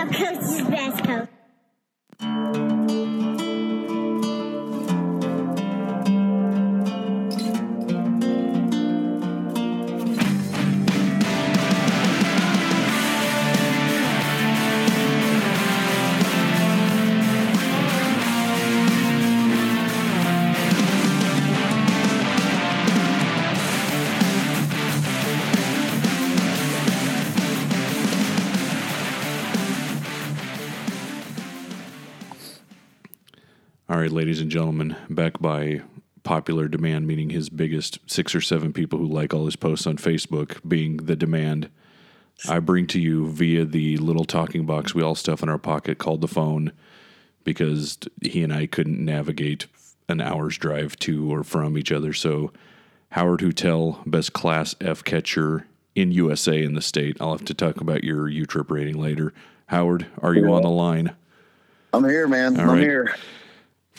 Now Coach's best coach. All right, ladies and gentlemen, back by popular demand, meaning his biggest six or seven people who like all his posts on Facebook being the demand. I bring to you via the little talking box we all stuff in our pocket called the phone because he and I couldn't navigate an hour's drive to or from each other. So, Howard Hutel, best class F catcher in USA in the state. I'll have to talk about your U trip rating later. Howard, are you on the line? I'm here, man. All I'm right. here.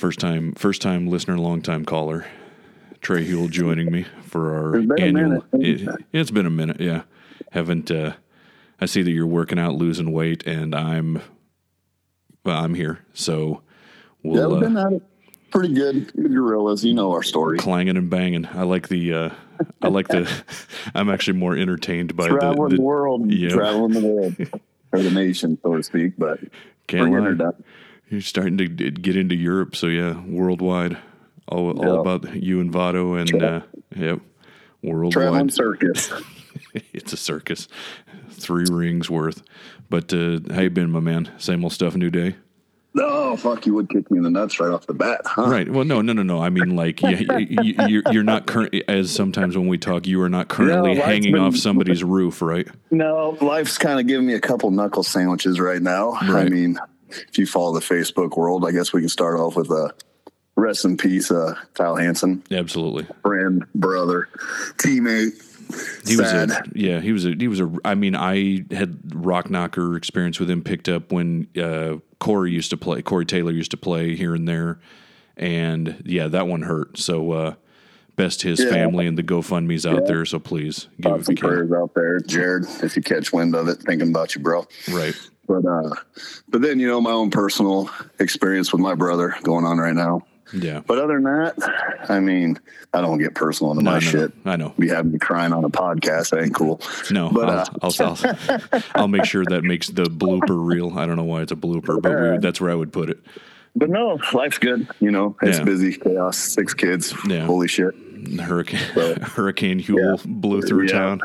First time, first time listener, long time caller. Trey Huel joining me for our It's been a annual. It, it's been a minute, yeah. Haven't. Uh, I see that you're working out, losing weight, and I'm. Well, I'm here, so Yeah, we'll we've been uh, at it pretty good. Gorillas. You know our story. clanging and banging. I like the. Uh, I like the. I'm actually more entertained by the. Traveling the the world. yeah. Traveling the world. or the nation, so to speak. But Can't bringing lie. her down. You're starting to get into Europe, so yeah, worldwide. All, all about you and Votto, and uh, yep, worldwide. Traveling circus. it's a circus, three rings worth. But uh, how you been, my man? Same old stuff, new day. No, fuck, you would kick me in the nuts right off the bat, huh? Right. Well, no, no, no, no. I mean, like, you, you, you're, you're not currently, As sometimes when we talk, you are not currently life's hanging been- off somebody's roof, right? No, life's kind of giving me a couple knuckle sandwiches right now. I mean, if you follow the Facebook world, I guess we can start off with a rest in peace, uh, Kyle Hansen, Absolutely. friend, brother, teammate. He Sad. was a yeah. He was a he was a. I mean, I had rock knocker experience with him. Picked up when uh, Corey used to play. Corey Taylor used to play here and there, and yeah, that one hurt. So uh, best his Yeah. family and the GoFundmes out there. So please give it Thoughts if you and can. prayers out there, Jared. If you catch wind of it, thinking about you, bro. Right. But uh, but then you know my own personal experience with my brother going on right now. Yeah. But other than that, I mean, I don't get personal into No, my no, shit. no. I know. Be having me crying on a podcast. That ain't cool. No, But, I'll, uh, I'll, I'll, I'll make sure that makes the blooper real. I don't know why it's a blooper, but we, that's where I would put it. But no, life's good. You know, it's Yeah. busy, chaos, six kids. Yeah. Holy shit. Hurricane Hurricane Huel Yeah. blew through town.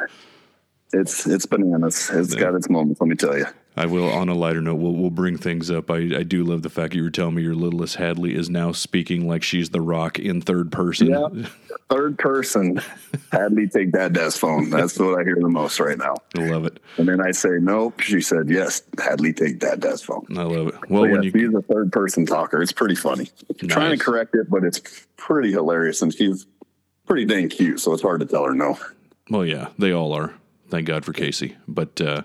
It's it's bananas. It's got its moments, let me tell you. I will. On a lighter note, we'll we'll bring things up. I, I do love the fact that you were telling me your littlest Hadley is now speaking like she's the Rock in third person. Yeah. Third person Hadley, take that desk phone. That's what I hear the most right now. I love it. And then I say nope. She said yes. Hadley take that desk phone. I love it. Well, But when yes, you she's a third person talker. It's pretty funny. I'm Trying to correct it, but it's pretty hilarious, and she's pretty dang cute. So it's hard to tell her no. well, yeah, they all are. Thank God for Casey. But uh,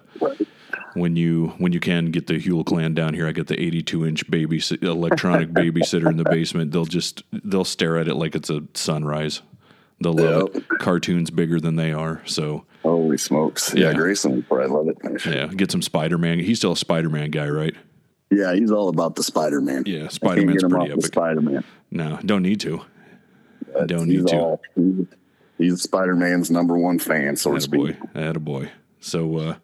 when you when you can get the Huel clan down here, I get the 82 inch baby electronic babysitter in the basement. They'll just they'll stare at it like it's a sunrise. They'll love Yep. it. Cartoons bigger than they are. So Holy smokes! Yeah. Yeah, Grayson, I love it. yeah, get some Spider Man. He's still a Spider Man guy, right? Yeah, he's all about the Spider Man. Yeah, Spider-Man's pretty epic. Spider Man. No, don't need to. Don't need to. all he's, he's Spider Man's number one fan, so to speak. Attaboy. Attaboy. So, uh,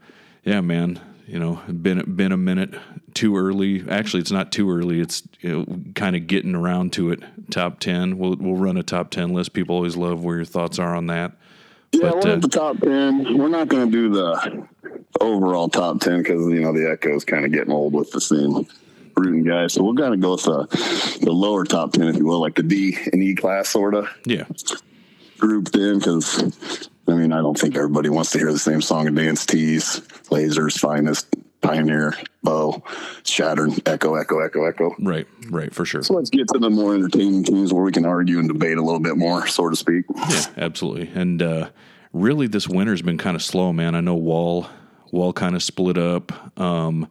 yeah, man, you know, been been a minute too early. Actually, it's not too early. It's you know, kind of getting around to it. Top ten. We'll we'll run a top ten list. People always love where your thoughts are on that. Yeah, But, we're uh, at the top ten. We're not going to do the overall top ten because you know the Echo's kind of getting old with the same rooting guys. So we're going to go with the, the lower top ten, if you will, like the D and E class sort of Yeah, grouped in. Because I mean, I don't think everybody wants to hear the same song and dance. Tease, Lasers, Finest, Pioneer, Bow, Shattered, Echo, Echo, Echo, Echo. right, right, for sure. So let's get to the more entertaining teams where we can argue and debate a little bit more, so to speak. Yeah, absolutely. And uh, really, this winter's been kind of slow, man. I know Wall Wall kind of split up. Um,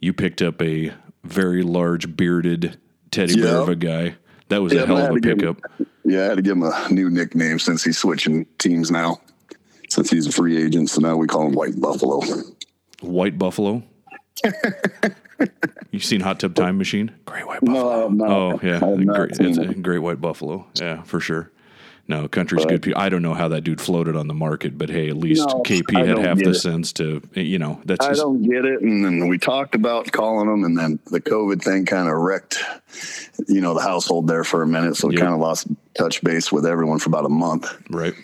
you picked up a very large bearded teddy bear of a guy. That was Yeah, a hell of a pickup. him- Yeah, I had to give him a new nickname since he's switching teams now. Since he's a free agent, so now we call him White Buffalo. White Buffalo. you seen Hot Tub Time Machine? Great White Buffalo. Have not. Oh yeah, I have not great, it's a Great White Buffalo. Yeah, for sure. No, country's good. People. I don't know how that dude floated on the market, but hey, at least No, KP I had half the it. sense to, you know, that's I don't get it. And then we talked about calling them, and then the COVID thing kind of wrecked, you know, the household there for a minute. So we kind of lost touch base with everyone for about a month. right.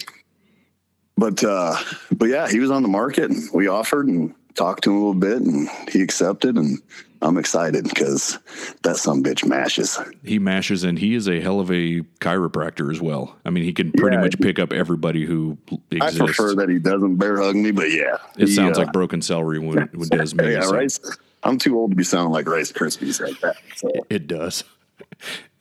But uh, but yeah, he was on the market, and we offered and talked to him a little bit, and he accepted, and I'm excited because that some bitch mashes. He mashes, and he is a hell of a chiropractor as well. I mean, he can pretty Yeah, much pick up everybody who exists. I prefer that he doesn't bear hug me, but yeah, It he, sounds uh, like broken celery when, when Des me. yeah, so rice. I'm too old to be sounding like Rice Krispies like that. So. It does.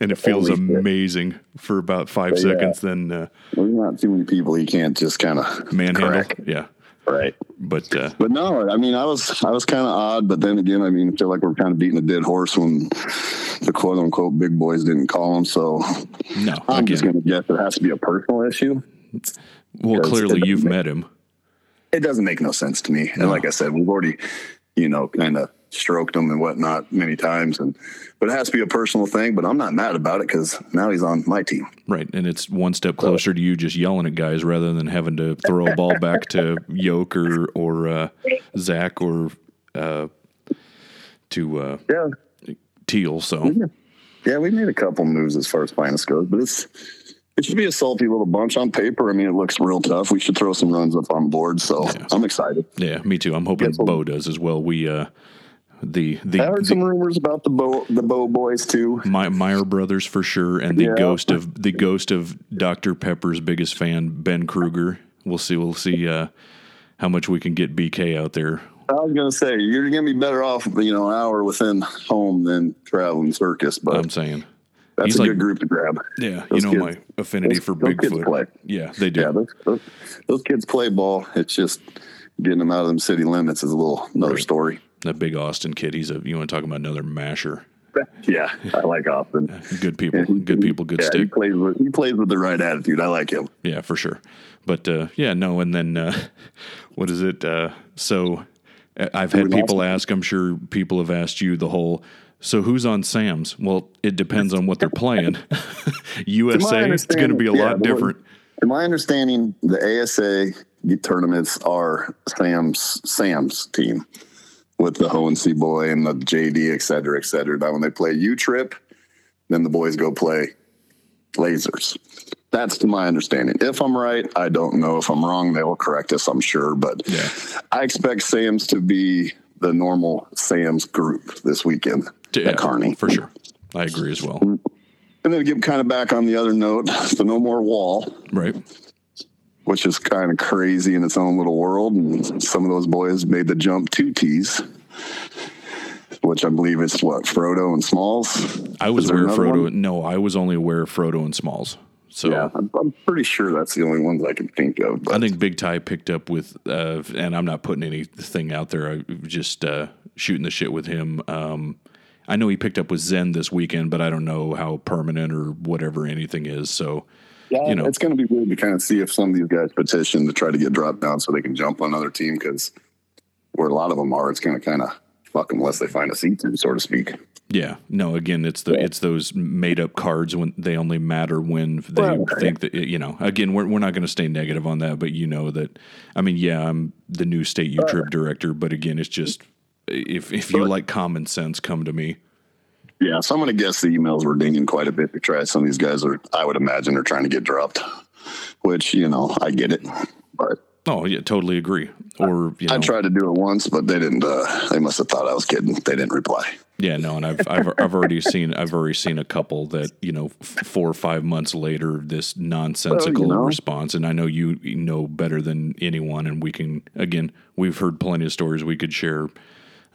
And it feels Holy shit. amazing for about five yeah. seconds, then uh, There's not too many people he can't just kind of manhandle. Yeah. Right. But uh, But no, I mean, I was I was kind of odd, but then again, I mean, I feel like we're kind of beating a dead horse when the quote unquote big boys didn't call him. So no, I'm just going to guess it has to be a personal issue. well, clearly you've doesn't met him. It doesn't make no sense to me. And like I said, we've already, you know, kind of stroked him and whatnot many times, and but it has to be a personal thing. But I'm not mad about it because now he's on my team. Right. And it's one step closer to you just yelling at guys rather than having to throw a ball back to Yoke or, or uh, Zach or uh, to uh, Yeah. Teal. So, Yeah, we made a couple moves as far as finance goes, but it's it should be a salty little bunch on paper. I mean, it looks real tough. We should throw some runs up on board, so I'm excited. yeah, me too. I'm hoping Bo does as well. We, uh, the, the, I heard the some rumors about the bow the bow boys too. My, Meyer brothers for sure, and the Yeah. ghost of the ghost of Dr Pepper's biggest fan, Ben Kruger. We'll see. We'll see uh, how much we can get BK out there. I was gonna say you're gonna be better off, you know, an hour within home than traveling circus, but I'm saying, that's he's a like- good group to grab. yeah, Those you know kids- my affinity those- for those Bigfoot. play. Yeah, they do. Yeah, those, those, those kids play ball. It's just getting them out of them city limits is a little another Right. story. That big Austin kid. He's a. You want to talk about another masher? Yeah, I like Austin. Good people. He- Good people. Good yeah, He stick. plays with he plays with the right attitude. I like him. Yeah, for sure. But uh, yeah, no, and then uh, what is it? Uh, so uh, I've had people ask. I'm sure people have asked you the whole. So who's on Sam's? Well, it depends on what they're playing. USA, it's going to be a yeah, lot different. In my understanding, the ASA tournaments are Sam's Sam's team with the Ho and C boy and the JD, et cetera, et cetera. Now, when they play U Trip, then the boys go play lasers. That's to my understanding. If I'm right, I don't know. If I'm wrong, they will correct us, I'm sure. But Yeah. I expect Sam's to be the normal Sam's group this weekend Yeah, at Kearney. for sure. I agree as well. And then get kind of back on the other note, so no more wall. Right. Which is kind of crazy in its own little world. And some of those boys made the jump two T's, which I believe is what Frodo and Smalls. I was aware Frodo. one? No, I was only aware of Frodo and Smalls. So Yeah, I'm, I'm pretty sure that's the only ones I can think of. But I think Big Ty picked up with, uh, and I'm not putting anything out there. I'm just uh, shooting the shit with him. Um, I know he picked up with Zen this weekend, but I don't know how permanent or whatever anything is. So yeah, you know. it's going to be weird to kind of see if some of these guys petition to try to get dropped down so they can jump on another team because where a lot of them are, it's going to kind of fuck them unless they find a seat to, so to speak. yeah, no. Again, it's the it's those made up cards when they only matter when they Well, think that you know. Again, we're we're not going to stay negative on that, but you know that. I mean, yeah, I'm the new state U trip director, but again, it's just if if you like common sense, come to me. Yeah, so I'm going to guess the emails were dinging quite a bit to try. Some of these guys are, I would imagine, are trying to get dropped, which you know I get it, but Oh yeah, totally agree. Or you know, I tried to do it once, but they didn't. Uh, they must have thought I was kidding. They didn't reply. Yeah, no, and I've I've I've already seen I've already seen a couple that you know f- four or five months later this nonsensical Well, you know. response, and I know you know better than anyone, and we can again we've heard plenty of stories we could share.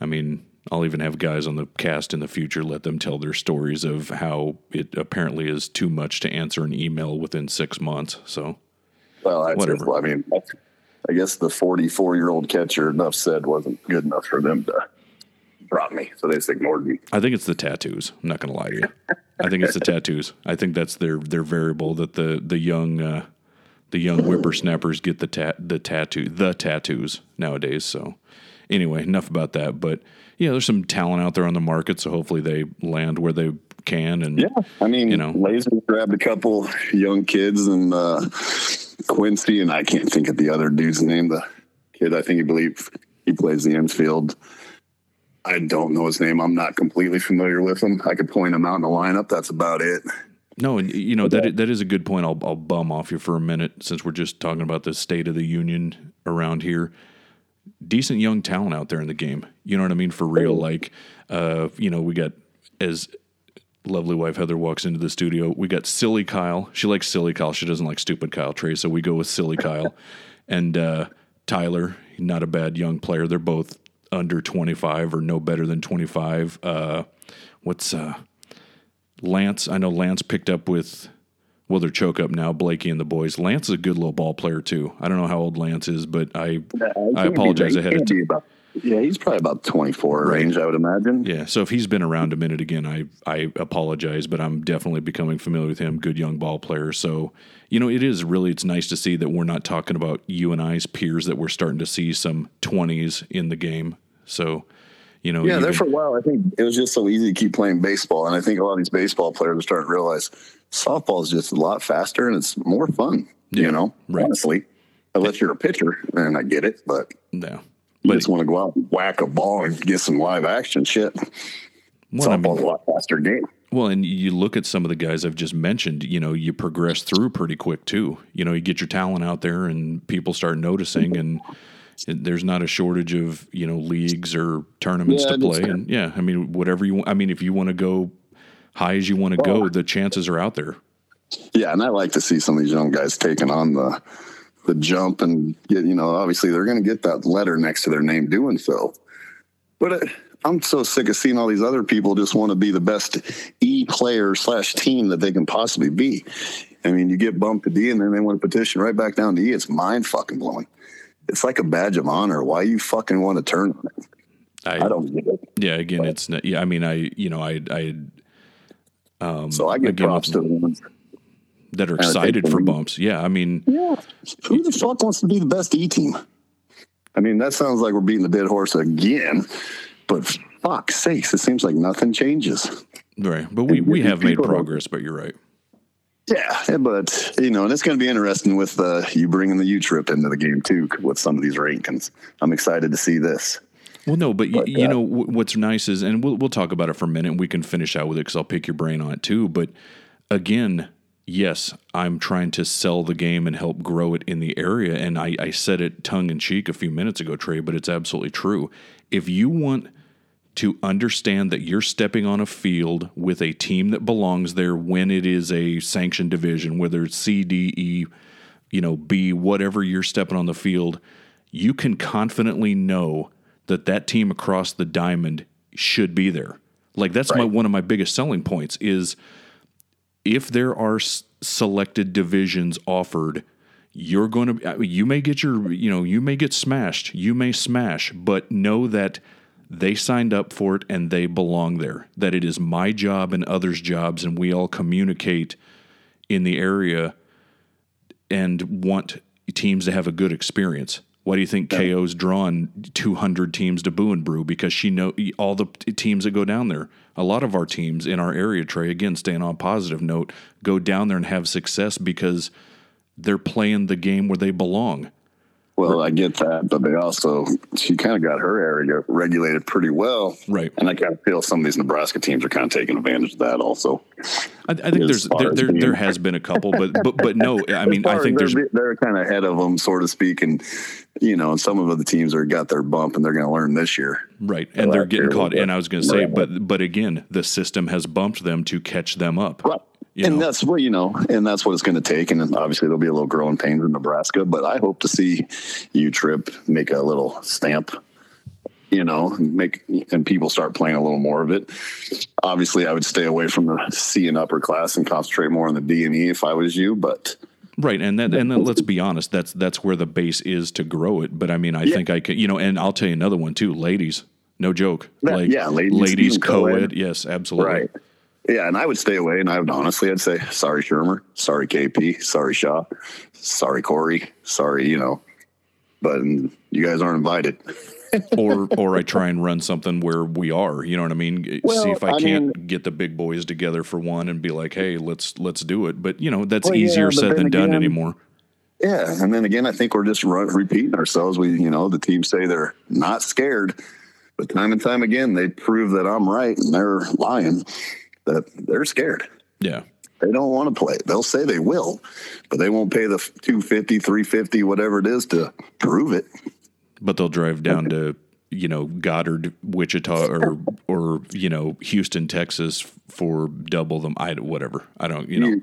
I mean, I'll even have guys on the cast in the future let them tell their stories of how it apparently is too much to answer an email within six months. So Well, that's Whatever. Whatever. I mean, I guess the 44 year old catcher, enough said, wasn't good enough for them to drop me, so they just ignored me. I think it's the tattoos. I'm not going to lie to you. I think it's the tattoos. I think that's their their variable that the the young uh, the young whippersnappers get the tat the tattoo the tattoos nowadays. So anyway, enough about that. But yeah, there's some talent out there on the market, so hopefully they land where they can. And Yeah, I mean, You know. Laser grabbed a couple young kids and uh, Quincy, and I can't think of the other dude's name. The kid, I think he believe he plays the infield. I don't know his name. I'm not completely familiar with him. I could point him out in the lineup. That's about it. No, and you know that that is a good point. I'll I'll bum off you for a minute since we're just talking about the state of the union around here. Decent young talent out there in the game. You know what I mean for real. Like, uh, you know, we got as lovely wife Heather walks into the studio. We got silly Kyle. She likes silly Kyle. She doesn't like stupid Kyle Trey. So we go with silly Kyle, and uh, Tyler. Not a bad young player. They're both under twenty five or no better than twenty five. Uh, what's uh, Lance, I know Lance picked up with, well, they're choke up now, Blakey and the boys. Lance is a good little ball player, too. I don't know how old Lance is, but I I apologize ahead of time. Yeah, he's probably about 24 range, I would imagine. Yeah, so if he's been around a minute again, I, I apologize, but I'm definitely becoming familiar with him. Good young ball player. So, you know, it is really, it's nice to see that we're not talking about you and I's peers, that we're starting to see some 20s in the game. So, you know, Yeah, there for a while, I think it was just so easy to keep playing baseball. And I think a lot of these baseball players are starting to realize softball is just a lot faster and it's more fun, Yeah, you know, right. honestly. Unless you're a pitcher, and I get it, but no. you But just want to go out and whack a ball and get some live action shit. well, I mean, Softball's a lot faster game. Well, and you look at some of the guys I've just mentioned, you know, you progress through pretty quick too. You know, you get your talent out there and people start noticing and there's not a shortage of, you know, leagues or tournaments Yeah, to play. And yeah, I mean, whatever you want. I mean, if you want to go high as you want to go, the chances are out there. Yeah, and I like to see some of these young guys taking on the the jump and get, you know, obviously they're going to get that letter next to their name doing so. But uh, I'm so sick of seeing all these other people just want to be the best E player slash team that they can possibly be. I mean, you get bumped to D and then they want to petition right back down to E. It's mind fucking blowing. It's like a badge of honor. Why you fucking want to turn on it? I, I don't get it. yeah, again, it's not, yeah, I mean, I, you know, I, I, um, So I get again, props to the ones. that are excited for bumps. Yeah. I mean, Yeah. Who the fuck wants to be the best E team? I mean, that sounds like we're beating the dead horse again. But fuck's sakes, it seems like nothing changes. right. But we, we have made progress, but you're right. Yeah, but you know, and it's going to be interesting with uh, you bringing the U trip into the game too with some of these rankings. I'm excited to see this. Well, no, but, y But, you uh, know w- what's nice is, and we'll we'll talk about it for a minute. and We can finish out with it because I'll pick your brain on it too. But again, yes, I'm trying to sell the game and help grow it in the area, and I, I said it tongue in cheek a few minutes ago, Trey, but it's absolutely true. If you want to understand that you're stepping on a field with a team that belongs there when it is a sanctioned division, whether it's C, D, E, you know, B, whatever you're stepping on the field, you can confidently know that that team across the diamond should be there. Like that's my one of my biggest selling points is if there are s- selected divisions offered, you're going to uh, you may get your you know you may get smashed, you may smash, but know that they signed up for it and they belong there. That it is my job and others' jobs, and we all communicate in the area and want teams to have a good experience. Why do you think KO's drawn 200 teams to Boo and Brew? Because she know all the teams that go down there. A lot of our teams in our area, Trey, again, staying on a positive note, go down there and have success because they're playing the game where they belong. Well, I get that, but they also she kind of got her area regulated pretty well, Right. And I kind of feel some of these Nebraska teams are kind of taking advantage of that also. I, I think there's there, there, there has been a couple, but but but no, I mean I think they're, there's they're kind of ahead of them, so to speak, and you know, and some of the teams are got their bump and they're going to learn this year. right, and they're getting caught. And I was going to say, Right. but but again, the system has bumped them to catch them up. Right. You and know? that's what you know, and that's what it's going to take. And obviously there'll be a little growing pains in Nebraska, but I hope to see you trip make a little stamp, you know, and make and people start playing a little more of it. Obviously, I would stay away from the C and upper class and concentrate more on the D and E if I was you. But Right, and that, and then let's be honest, that's that's where the base is to grow it. But I mean, I Yeah. think I can, you know, and I'll tell you another one too, ladies. No joke. Like yeah, ladies ladies co-ed. co-ed. Yes, absolutely. right, yeah, and I would stay away. And I would honestly, I'd say sorry, Shermer, sorry, KP, sorry, Shaw, sorry, Corey, sorry, you know. But you guys aren't invited. or or I try and run something where we are. You know what I mean? Well, See if I, I can't mean- get the big boys together for one and be like, hey, let's let's do it. But you know that's Well, easier but said then than done anymore. Yeah, and then again, I think we're just run, repeating ourselves. We, you know, the teams say they're not scared, but time and time again, they prove that I'm right and they're lying. That they're scared. Yeah. They don't want to play. They'll say they will, but they won't pay the 250, 350, whatever it is to prove it. But they'll drive down to you know Goddard, Wichita, or or you know Houston, Texas for double them. I whatever. I don't. You know.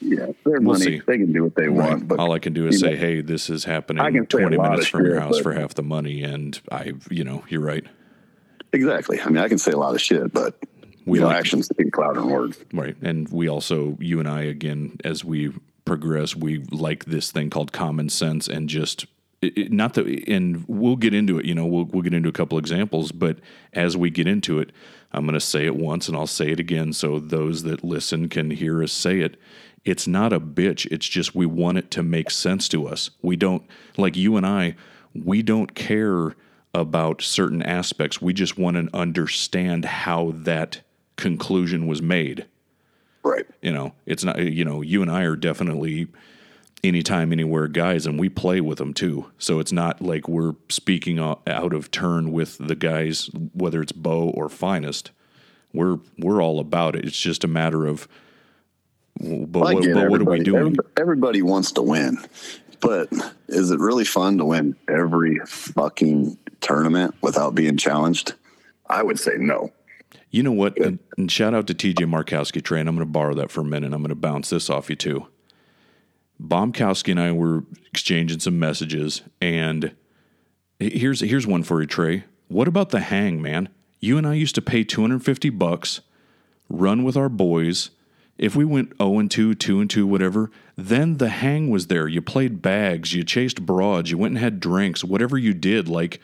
Yeah, their We'll money. see. They can do what they Right. want. But All I can do is say, know, "Hey, this is I happening can twenty minutes of from your house for half the money," and I, you know, you're right. exactly. I mean, I can say a lot of shit, but We like- actions speak louder than words. Right. And we also, you and I, again, as we progress, we like this thing called common sense and just it, it- not that, and we'll get into it, you know, we'll, we'll get into a couple examples, but as we get into it, I'm going to say it once and I'll say it again so those that listen can hear us say it. It's not a bitch. It's just we want it to make sense to us. We don't, like you and I, we don't care about certain aspects. We just want to understand how that conclusion was made. Right. You know, it's not, you know, you and I are definitely anytime, anywhere guys, and we play with them too. So it's not like we're speaking out of turn with the guys, whether it's Bo or Finest. We're we're all about it. It's just a matter of, but, what, but what are we doing? Everybody wants to win, but is it really fun to win every fucking tournament without being challenged? I would say no. You know what? And, and shout out to TJ Markowski, Trey, and I'm going to borrow that for a minute. I'm going to bounce this off you too. Bombkowski and I were exchanging some messages, and here's here's one for you, Trey. What about the hang, man? You and I used to pay 250 bucks, run with our boys. If we went 0 and 2, 2 and 2, whatever, then the hang was there. You played bags, you chased broads, you went and had drinks, whatever you did, like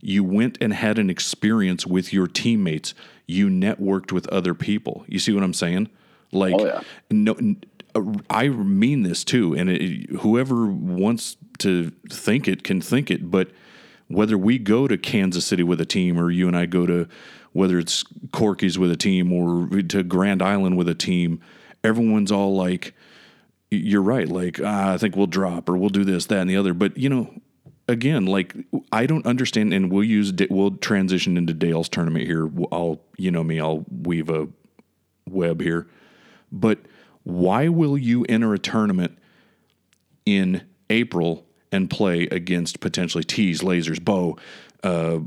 you went and had an experience with your teammates. You networked with other people. You see what I'm saying? Like, Oh, yeah. no, uh, I mean this too, and it, whoever wants to think it can think it. But whether we go to Kansas City with a team, or you and I go to whether it's Corky's with a team, or to Grand Island with a team, everyone's all like, "You're right." Like, ah, I think we'll drop, or we'll do this, that, and the other. But you know, again, like I don't understand, and we'll use we'll transition into Dale's tournament here. I'll, you know me, I'll weave a web here. But why will you enter a tournament in April and play against potentially tees, lasers, bow, uh,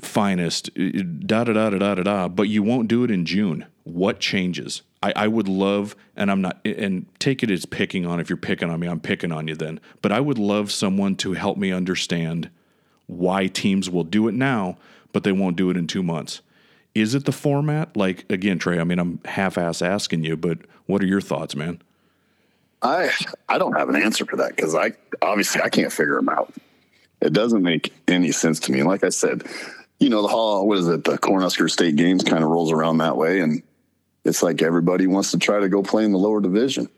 finest, da da da da da da da, but you won't do it in June? What changes? I, I would love, and I'm not, and take it as picking on. If you're picking on me, I'm picking on you then. But I would love someone to help me understand why teams will do it now, but they won't do it in two months. Is it the format? Like again, Trey. I mean, I'm half-ass asking you, but what are your thoughts, man? I I don't have an answer for that because I obviously I can't figure them out. It doesn't make any sense to me. And like I said, you know, the hall, what is it? The Cornhusker State Games kind of rolls around that way, and it's like everybody wants to try to go play in the lower division.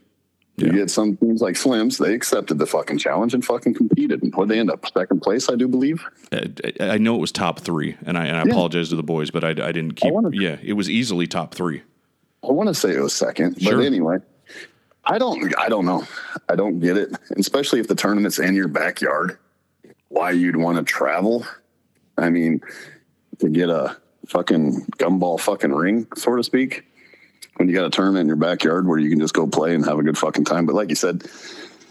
You Yeah. get some teams like Slims, they accepted the fucking challenge and fucking competed. And where they end up? Second place, I do believe. Uh, I, I know it was top three, and I, and I Yeah. apologize to the boys, but I, I didn't keep. wanna- yeah, it was easily top three. I want to say it was second, but anyway, I don't, I don't know. I don't get it, especially if the tournament's in your backyard. Why you'd want to travel? I mean, to get a fucking gumball fucking ring, so to speak, when you got a tournament in your backyard where you can just go play and have a good fucking time. But like you said,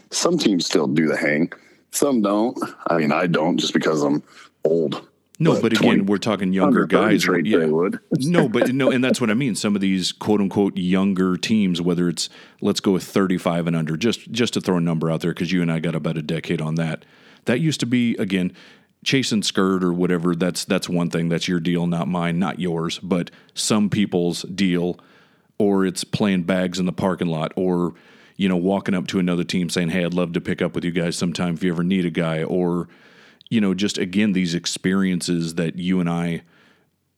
some teams still do the hang, some don't. I mean, I don't just because I'm old. No, but, again, 20 we're talking younger guys. trade yeah. would. no, but no, and that's what I mean. Some of these quote unquote younger teams, whether it's let's go with 35 and under, just just to throw a number out there, because you and I got about a decade on that. That used to be again chasing skirt or whatever. That's that's one thing. That's your deal, not mine, not yours. But some people's deal, or it's playing bags in the parking lot, or you know walking up to another team saying, "Hey, I'd love to pick up with you guys sometime if you ever need a guy," or you know just again these experiences that you and I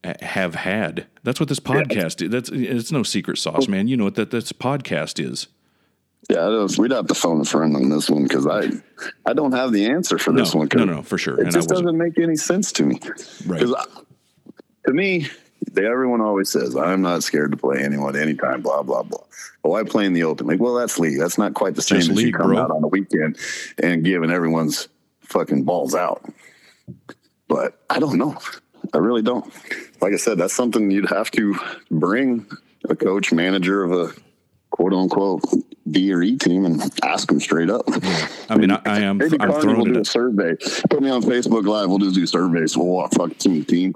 uh, have had. That's what this podcast is. That's it's no secret sauce, oh. man. You know what that this podcast is. Yeah, we'd have to phone a friend on this one because I, I don't have the answer for this no, one. No, no, for sure. It and just doesn't make any sense to me. Right. Because to me, they, everyone always says, I'm not scared to play anyone anytime, blah, blah, blah. Oh, but why play in the open? Like, well, that's league. That's not quite the same Just as league, you come bro. out on the weekend and giving everyone's fucking balls out. But I don't know. I really don't. Like I said, that's something you'd have to bring a coach, manager of a quote unquote B or E team and ask them straight up. Yeah. I mean, I, I am. Maybe I'm throwing will do a survey. Put me on Facebook Live. We'll just do surveys. We'll walk fuck team team.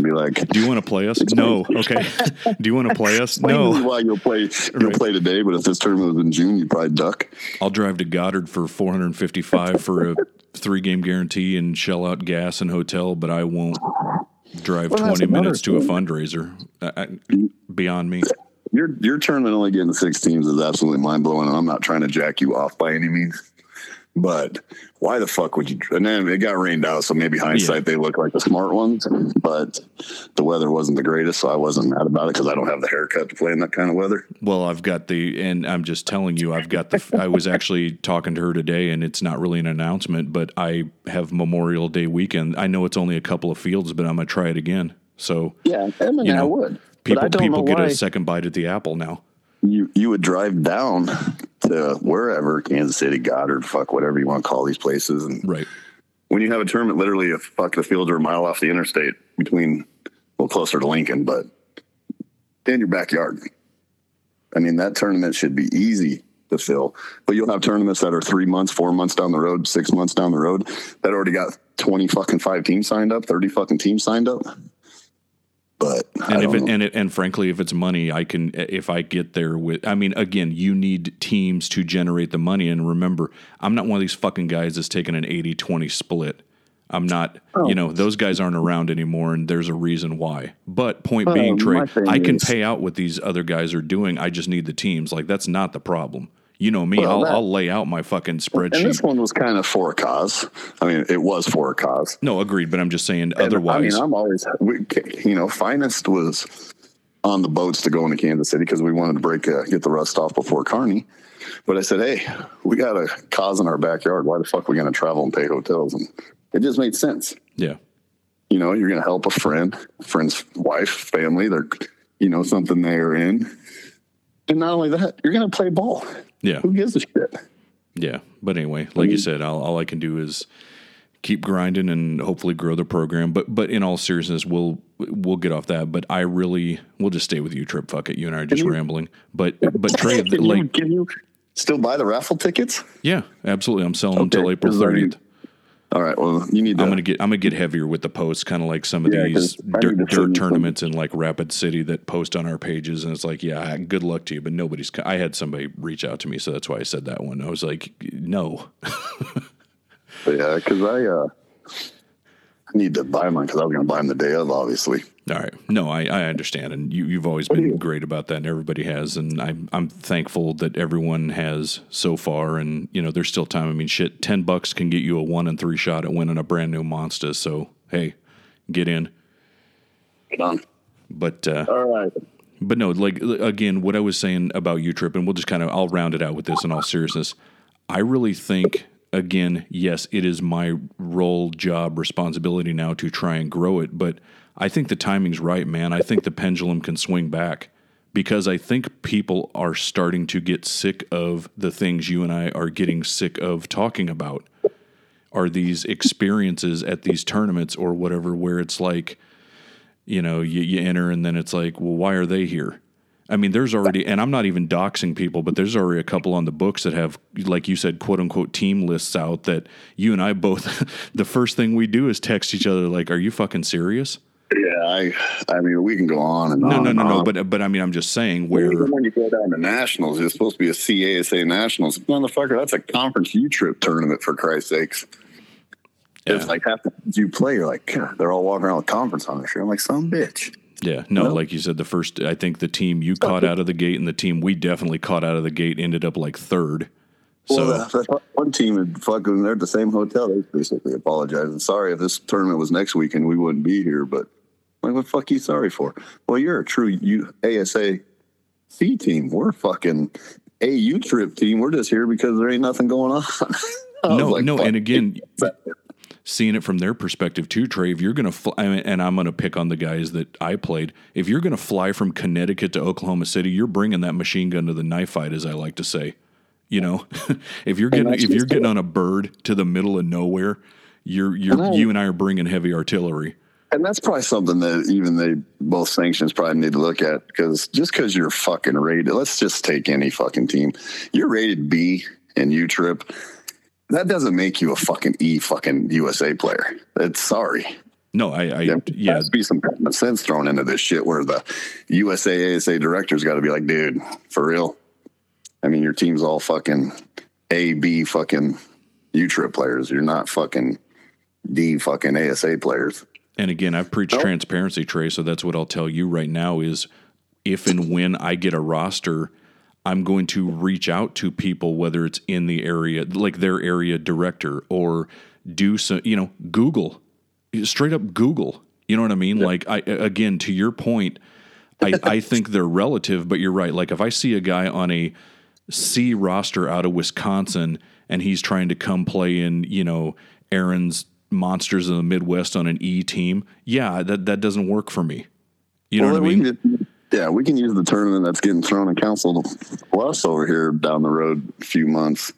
Be like, do you want to play us? No. Okay. do you want to play us? No. Why you'll play? You'll right. play today, but if this tournament was in June, you'd probably duck. I'll drive to Goddard for 455 for a three game guarantee and shell out gas and hotel, but I won't drive well, 20 minutes to a fundraiser. I, mm. beyond me. Your your tournament only getting six teams is absolutely mind blowing. I'm not trying to jack you off by any means. But why the fuck would you? And then it got rained out, so maybe hindsight yeah. they look like the smart ones. But the weather wasn't the greatest, so I wasn't mad about it because I don't have the haircut to play in that kind of weather. Well, I've got the, and I'm just telling you, I've got the. I was actually talking to her today, and it's not really an announcement, but I have Memorial Day weekend. I know it's only a couple of fields, but I'm gonna try it again. So yeah, I mean, you know, I would. People, people get a second bite at the apple now you you would drive down to wherever Kansas City, Goddard, fuck whatever you want to call these places, and right when you have a tournament, literally a fuck the fields are a mile off the interstate between well closer to Lincoln, but in your backyard. I mean that tournament should be easy to fill, but you'll have tournaments that are three months, four months down the road, six months down the road that already got twenty fucking five teams signed up, thirty fucking teams signed up. But and if it, and it, and frankly, if it's money, I can if I get there with. I mean, again, you need teams to generate the money. And remember, I'm not one of these fucking guys that's taking an 80-20 split. I'm not, oh. you know, those guys aren't around anymore, and there's a reason why. But point being, Trey, I can is, pay out what these other guys are doing. I just need the teams. Like that's not the problem. You know me, well, I'll, that, I'll, lay out my fucking spreadsheet. And this one was kind of for a cause. I mean, it was for a cause. No, agreed. But I'm just saying, and otherwise. I mean, I'm always, you know, finest was on the boats to go into Kansas City because we wanted to break, uh, get the rust off before Kearney. But I said, hey, we got a cause in our backyard. Why the fuck are we going to travel and pay hotels? And it just made sense. Yeah. You know, you're going to help a friend, friend's wife, family. They're, you know, something they're in. And not only that, you're going to play ball. Yeah. Who gives a shit? Yeah. But anyway, like I mean, you said, all, all I can do is keep grinding and hopefully grow the program. But but in all seriousness, we'll we'll get off that. But I really we'll just stay with you, Trip. Fuck it, you and I are just you, rambling. But but Trey, can like, you, can you still buy the raffle tickets? Yeah, absolutely. I'm selling okay. until April 30th. All right. Well, you need. To, I'm gonna get. I'm gonna get heavier with the posts, kind of like some of yeah, these dirt, dirt tournaments in like Rapid City that post on our pages, and it's like, yeah, good luck to you, but nobody's. I had somebody reach out to me, so that's why I said that one. I was like, no. yeah, because I uh, I need to buy mine because I was gonna buy them the day of, obviously. All right. No, I, I understand. And you, you've always been great about that, and everybody has. And I'm, I'm thankful that everyone has so far. And, you know, there's still time. I mean, shit, 10 bucks can get you a one and three shot at winning a brand new Monster. So, hey, get in. Get on. But, uh, all right. But no, like, again, what I was saying about you, Trip, and we'll just kind of, I'll round it out with this in all seriousness. I really think again, yes, it is my role, job, responsibility now to try and grow it. But I think the timing's right, man. I think the pendulum can swing back because I think people are starting to get sick of the things you and I are getting sick of talking about. Are these experiences at these tournaments or whatever where it's like, you know, you, you enter and then it's like, well, why are they here? I mean, there's already, and I'm not even doxing people, but there's already a couple on the books that have, like you said, quote unquote team lists out that you and I both, the first thing we do is text each other, like, are you fucking serious? Yeah, I, I mean, we can go on and no, on. No, no, no, no. But, but I mean, I'm just saying where Even when you go down to nationals, it's supposed to be a CASA nationals. Motherfucker, that's a conference U trip tournament for Christ's sakes. Yeah. It's like half the you play, you're like, they're all walking around with conference on their shirt. I'm like, some bitch. Yeah, no, well, like you said, the first, I think the team you caught out of the gate and the team we definitely caught out of the gate ended up like third. So well, one team had fucking they're at the same hotel. They basically apologized. And sorry if this tournament was next weekend, we wouldn't be here. But like, what the fuck you sorry for? Well, you're a true U, ASA C team. We're fucking a U trip team. We're just here because there ain't nothing going on. no, like, no, and again, seeing it from their perspective too, Trey. If you're going to fly, and I'm going to pick on the guys that I played. If you're going to fly from Connecticut to Oklahoma City, you're bringing that machine gun to the knife fight, as I like to say. You know, if you're getting if you're getting on a bird to the middle of nowhere, you're you're and I, you and I are bringing heavy artillery. And that's probably something that even they both sanctions probably need to look at because just because you're fucking rated, let's just take any fucking team. You're rated B and U trip. That doesn't make you a fucking E fucking USA player. It's sorry. No, I, I there yeah. Be some common sense thrown into this shit where the USA ASA director's got to be like, dude, for real. I mean, your team's all fucking A, B, fucking U trip players. You're not fucking D, fucking ASA players. And again, I've preached nope. transparency, Trey. So that's what I'll tell you right now is if and when I get a roster, I'm going to reach out to people, whether it's in the area, like their area director, or do some, you know, Google, straight up Google. You know what I mean? Yeah. Like, I, again, to your point, I, I think they're relative, but you're right. Like, if I see a guy on a C roster out of Wisconsin and he's trying to come play in, you know, Aaron's monsters of the Midwest on an E team, yeah, that that doesn't work for me. You know well, what I mean? Can, yeah, we can use the tournament that's getting thrown in Council Bluffs over here down the road a few months.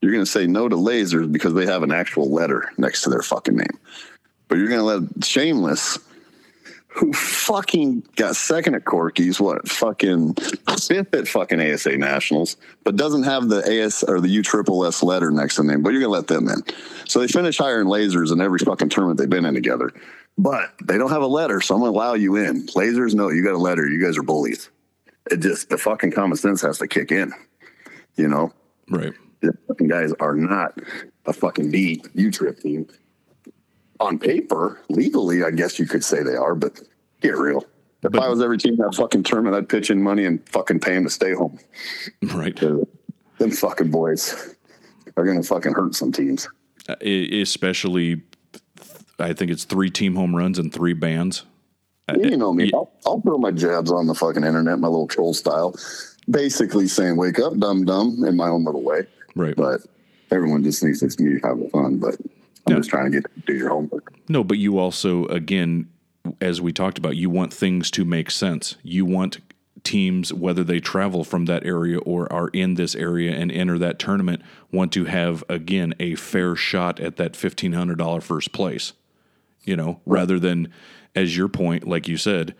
You're going to say no to lasers because they have an actual letter next to their fucking name. But you're going to let Shameless who fucking got second at Corky's, what fucking fifth at fucking ASA Nationals, but doesn't have the AS or the U triple S letter next to the name, but you're gonna let them in. So they finish higher in lasers in every fucking tournament they've been in together. But they don't have a letter, so I'm gonna allow you in. Lasers, no, you got a letter. You guys are bullies. It just the fucking common sense has to kick in. You know? Right. The fucking guys are not a fucking D U trip team on paper, legally, I guess you could say they are, but get real. If but, I was every team that fucking tournament, I'd pitch in money and fucking pay them to stay home. Right. Them fucking boys are going to fucking hurt some teams. Uh, especially, I think it's three team home runs and three bans. Uh, you know me. I'll, I'll throw my jabs on the fucking internet, my little troll style, basically saying, wake up, dumb dumb, in my own little way. Right. But everyone just thinks it's me having fun. But I'm just trying to get do your homework. No, but you also, again, as we talked about, you want things to make sense. You want teams, whether they travel from that area or are in this area and enter that tournament, want to have again a fair shot at that fifteen hundred dollar first place. You know, right. rather than, as your point, like you said,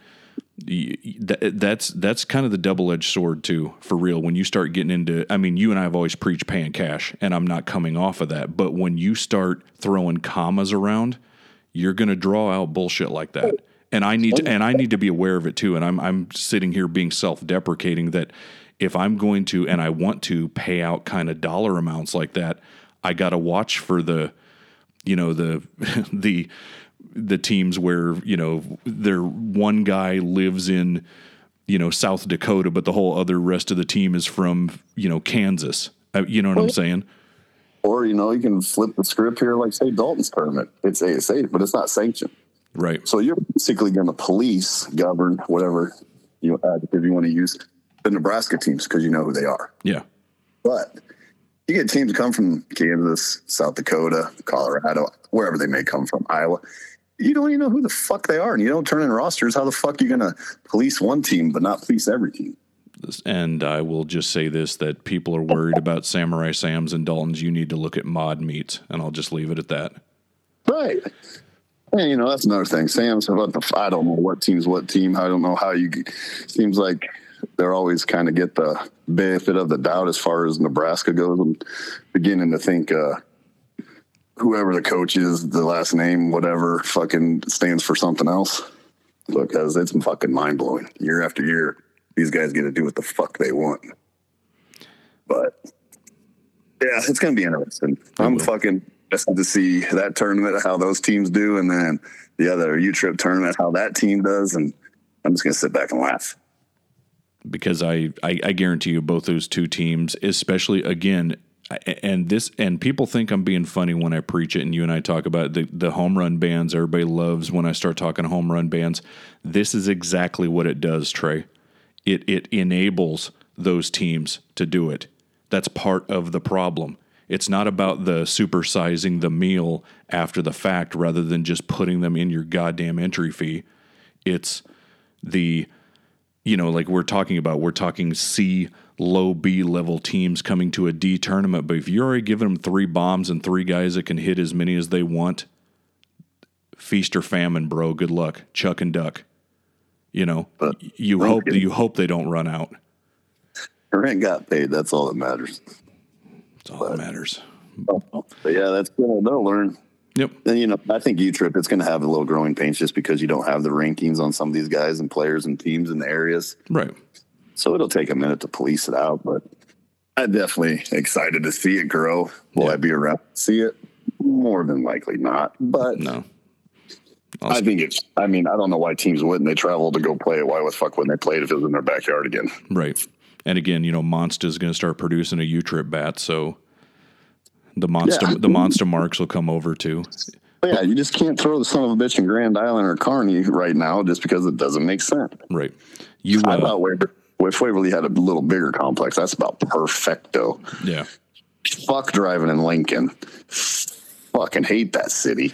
that's that's kind of the double edged sword too, for real. When you start getting into, I mean, you and I have always preached paying cash, and I'm not coming off of that. But when you start throwing commas around, you're going to draw out bullshit like that. And I need to, and I need to be aware of it too. And I'm I'm sitting here being self deprecating that if I'm going to and I want to pay out kind of dollar amounts like that, I got to watch for the, you know, the the the teams where you know their one guy lives in you know South Dakota, but the whole other rest of the team is from you know Kansas. Uh, you know what well, I'm saying? Or you know you can flip the script here, like say Dalton's tournament. It's ASA, but it's not sanctioned. Right. So you're basically going to police, govern, whatever you add, if you want to use the Nebraska teams because you know who they are. Yeah. But you get teams come from Kansas, South Dakota, Colorado, wherever they may come from, Iowa you don't even know who the fuck they are and you don't turn in rosters. How the fuck are you going to police one team but not police every team? And I will just say this that people are worried about Samurai Sam's and Dalton's. You need to look at mod meets, and I'll just leave it at that. Right. And, you know, that's another thing. Sam's, about the, I don't know what team's what team. I don't know how you, seems like they're always kind of get the benefit of the doubt as far as Nebraska goes. I'm beginning to think, uh, whoever the coach is, the last name, whatever, fucking stands for something else. Because it's fucking mind blowing. Year after year, these guys get to do what the fuck they want. But yeah, it's gonna be interesting. I'm fucking interested to see that tournament, how those teams do, and then the other U trip tournament, how that team does, and I'm just gonna sit back and laugh. Because I, I, I guarantee you, both those two teams, especially again, and this and people think I'm being funny when I preach it and you and I talk about the the home run bands everybody loves when I start talking home run bands this is exactly what it does Trey it it enables those teams to do it. That's part of the problem. It's not about the supersizing the meal after the fact rather than just putting them in your goddamn entry fee. It's the, you know, like we're talking about, we're talking C, low B level teams coming to a D tournament. But if you're already giving them three bombs and three guys that can hit as many as they want, feast or famine, bro. Good luck. Chuck and duck. You know, But you hope you hope they don't run out. Rent got paid. That's all that matters. That's all that matters. But yeah, that's gonna they'll learn. Yep. And you know, I think U Trip it's gonna have a little growing pains just because you don't have the rankings on some of these guys and players and teams in the areas. Right. So it'll take a minute to police it out, but I'm definitely excited to see it grow. Will Yeah. I be around to see it? More than likely not. But No. I think it's I mean, I don't know why teams wouldn't. They travel to go play it. Why the fuck wouldn't they play it if it was in their backyard again? Right. And again, you know, Monsta's going to start producing a U trip bat, so the monster Yeah. the monster marks will come over too. Yeah, you just can't throw the son of a bitch in Grand Island or Kearney right now just because it doesn't make sense. Right. You uh, thought Waver- if Waverly had a little bigger complex, that's about perfecto. yeah. Fuck driving in Lincoln. Fucking hate that city.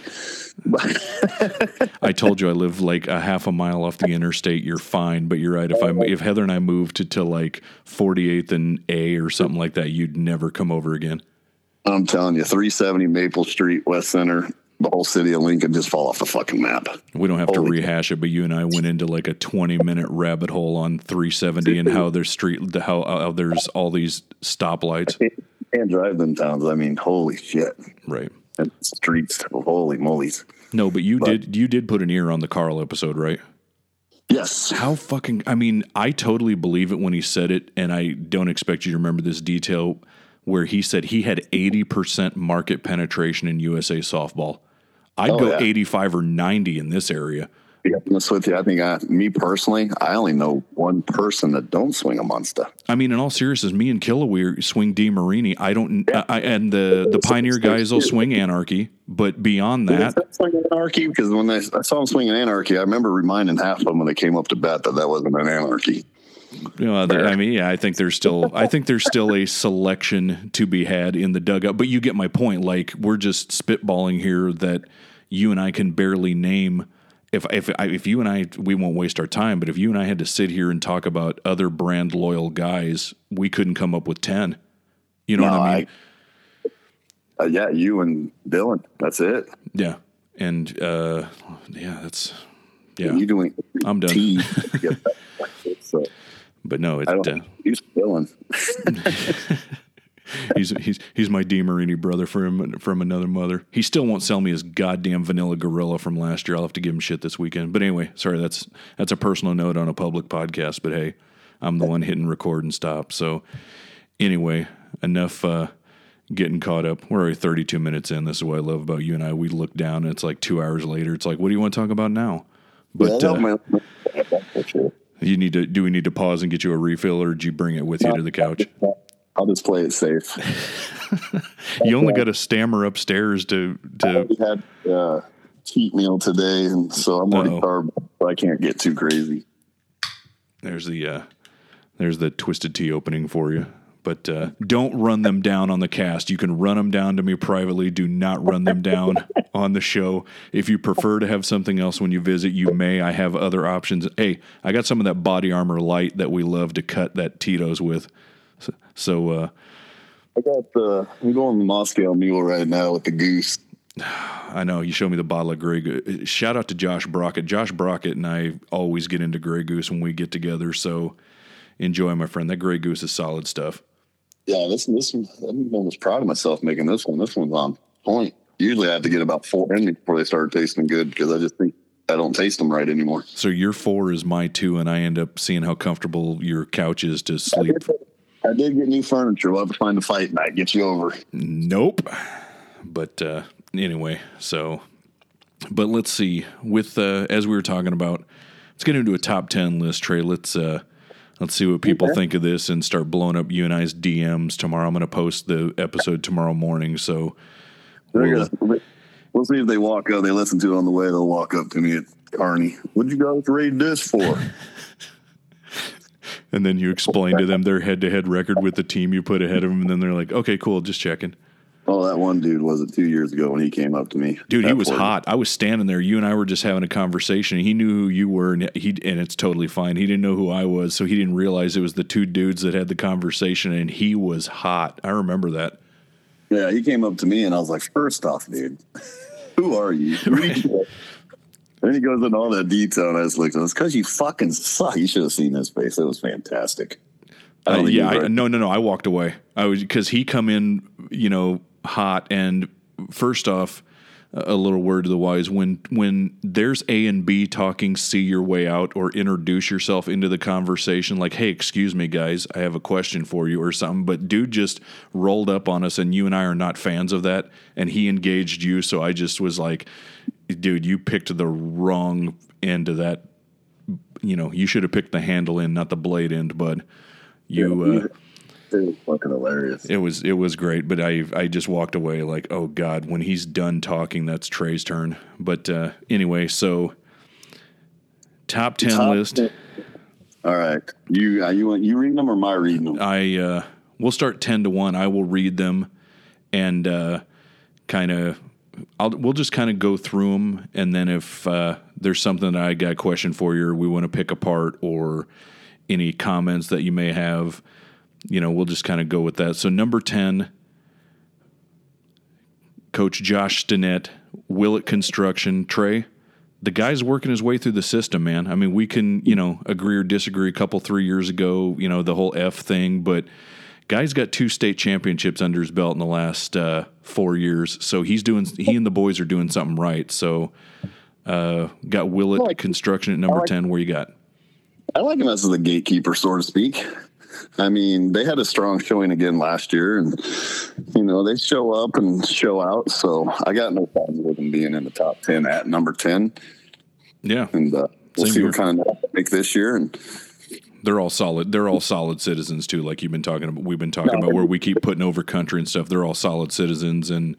I told you I live like a half a mile off the interstate. You're fine, but you're right. If I if Heather and I moved to, to like 48th and A or something like that, you'd never come over again. I'm telling you, 370 Maple Street, West Center, the whole city of Lincoln just fall off the fucking map. We don't have to rehash it, but you and I went into like a 20 minute rabbit hole on 370 and how there's street, how, uh, how there's all these stoplights. Can't drive them towns. I mean, holy shit. Right. And streets, holy moly's. No, but you did you did put an ear on the Carl episode, right? Yes. How fucking I mean, I totally believe it when he said it, and I don't expect you to remember this detail where he said he had 80% market penetration in USA softball. I'd Oh, go yeah. 85 or 90 in this area. Be honest with you, I think I, me personally, I only know one person that don't swing a monster. I mean, in all seriousness, me and Killaway swing DeMarini. I don't, I, I- and the the Pioneer guys will swing Anarchy, but beyond that, anarchy because when I, I saw him swinging anarchy, I remember reminding half of them when they came up to bat that that wasn't an anarchy. you know, I mean, yeah, I think there's still, I think there's still a selection to be had in the dugout. But you get my point. Like we're just spitballing here that you and I can barely name. If if if you and I, we won't waste our time. But if you and I had to sit here and talk about other brand loyal guys, we couldn't come up with ten. You know No, what I mean? Uh, yeah, you and Dylan. That's it. Yeah, and uh, yeah, that's yeah. You doing? I'm done. tea to get that. So But no, it, I don't. uh, Dylan. he's he's he's my DeMarini brother from from another mother. He still won't sell me his goddamn vanilla gorilla from last year. I'll have to give him shit this weekend. But anyway, sorry, that's that's a personal note on a public podcast. But hey, I'm the one hitting record and stop. So anyway, enough uh, getting caught up. We're already 32 minutes in. This is what I love about you and I. We look down and it's like two hours later. It's like, what do you want to talk about now? But Yeah, uh. You need to. Do we need to pause and get you a refill, or did you bring it with you to the couch? I'll just play it safe. You only got a stammer upstairs to to We had uh, cheat meal today, and so I'm already Uh-oh. carb, so I can't get too crazy. There's the uh, there's the twisted tea opening for you. But uh, don't run them down on the cast. You can run them down to me privately. Do not run them down on the show. If you prefer to have something else when you visit, you may. I have other options. Hey, I got some of that body armor light that we love to cut that Tito's with. So, so uh, I got the. I'm going Moscow Mule right now with the goose. I know you showed me the bottle of Grey Goose. Shout out to Josh Brockett. Josh Brockett and I always get into Grey Goose when we get together. So enjoy, my friend. That Grey Goose is solid stuff. Yeah, this this one, I'm almost proud of myself making this one. This one's on point. Usually, I have to get about four in before they start tasting good because I just think I don't taste them right anymore. So your four is my two, and I end up seeing how comfortable your couch is to sleep. I did get new furniture. We'll have to find a fight night. Get you over. Nope. But uh, anyway, so but let's see. With uh, as we were talking about, let's get into a top ten list. Trey, let's uh, let's see what people think of this and start blowing up you and I's DMs tomorrow. I'm going to post the episode tomorrow morning. So we'll- gonna- We'll see if they walk up. They listen to it on the way. They'll walk up to me at Kearney. What'd you guys raid this for? and then you explain to them their head to head record with the team you put ahead of them, and then they're like, okay, cool, just checking. Oh, that one dude was it two years ago when he came up to me. Dude, he was hot. I was standing there. You and I were just having a conversation. He knew who you were, and he and it's totally fine. He didn't know who I was, so he didn't realize it was the two dudes that had the conversation. And he was hot. I remember that. Yeah, he came up to me and I was like, first off, dude, who are you? Then he goes into all that detail and I was like, it's because you fucking suck. You should have seen his face. It was fantastic. I Uh, yeah, I, no, no, no. I walked away. I was because he come in, you know, hot. And first off, a little word to the wise: when when there's A and B talking, see your way out, or introduce yourself into the conversation. Like, hey, excuse me, guys, I have a question for you, or something. But dude just rolled up on us, and you and I are not fans of that. And he engaged you, so I just was like, dude, you picked the wrong end of that. You know, you should have picked the handle end, not the blade end, bud. You. Uh, it was fucking hilarious. it was it was great, but I I just walked away like, oh god, when he's done talking, that's Trey's turn. But uh, anyway, so top ten Top list. 10. All right, you uh, you you reading them or I reading them? I uh, we'll start ten to one. I will read them and uh, kind of. I'll, we'll just kind of go through them, and then if uh, there's something that I got a question for you, or we want to pick apart, or any comments that you may have, you know, we'll just kind of go with that. So number ten, Coach Josh Stinnett, Willett Construction, Trey. The guy's working his way through the system, man. I mean, we can, you know, agree or disagree. A couple three years ago, you know, the whole F thing, but guy's got two state championships under his belt in the last uh, four years. So he's doing. He and the boys are doing something right. So uh, got Willett like- Construction at number like- ten. Where you got? I like him as the gatekeeper, so to speak. I mean, they had a strong showing again last year, and you know they show up and show out. So I got no problem with them being in the top ten at number ten, Yeah, and uh, we'll Same see here. what kind of make this year. And They're all solid. They're all solid citizens too. Like you've been talking about, we've been talking No. about where we keep putting over country and stuff. They're all solid citizens, and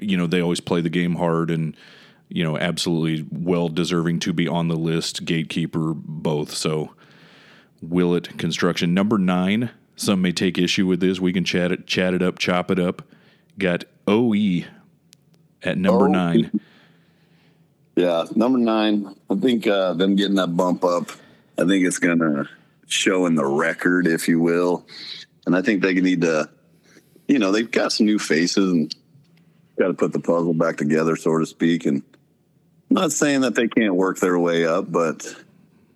you know they always play the game hard, and you know absolutely well deserving to be on the list. Gatekeeper, both. So Willett Construction number nine. Some may take issue with this. We can chat it, chat it up, chop it up. Got OE at number OE. nine. yeah, number nine, I think uh, them getting that bump up, I think it's gonna show in the record, if you will. And I think they need to, you know, they've got some new faces and got to put the puzzle back together, so to speak. And I'm not saying that they can't work their way up, but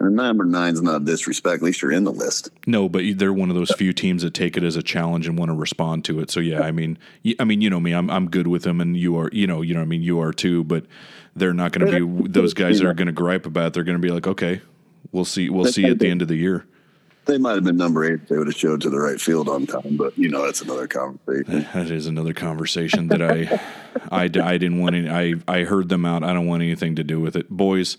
number nine's not disrespect. At least you're in the list. No, but they're one of those few teams that take it as a challenge and want to respond to it. So yeah, I mean, I mean, you know me, I'm I'm good with them, and you are, you know, you know, what I mean, you are too. But they're not going to be those guys that are going to gripe about. it. They're going to be like, okay, we'll see, we'll see at the end of the year. They might have been number eight they would have showed to the right field on time, but you know that's another conversation. That is another conversation that I, I, I didn't want any. I I heard them out. I don't want anything to do with it, boys.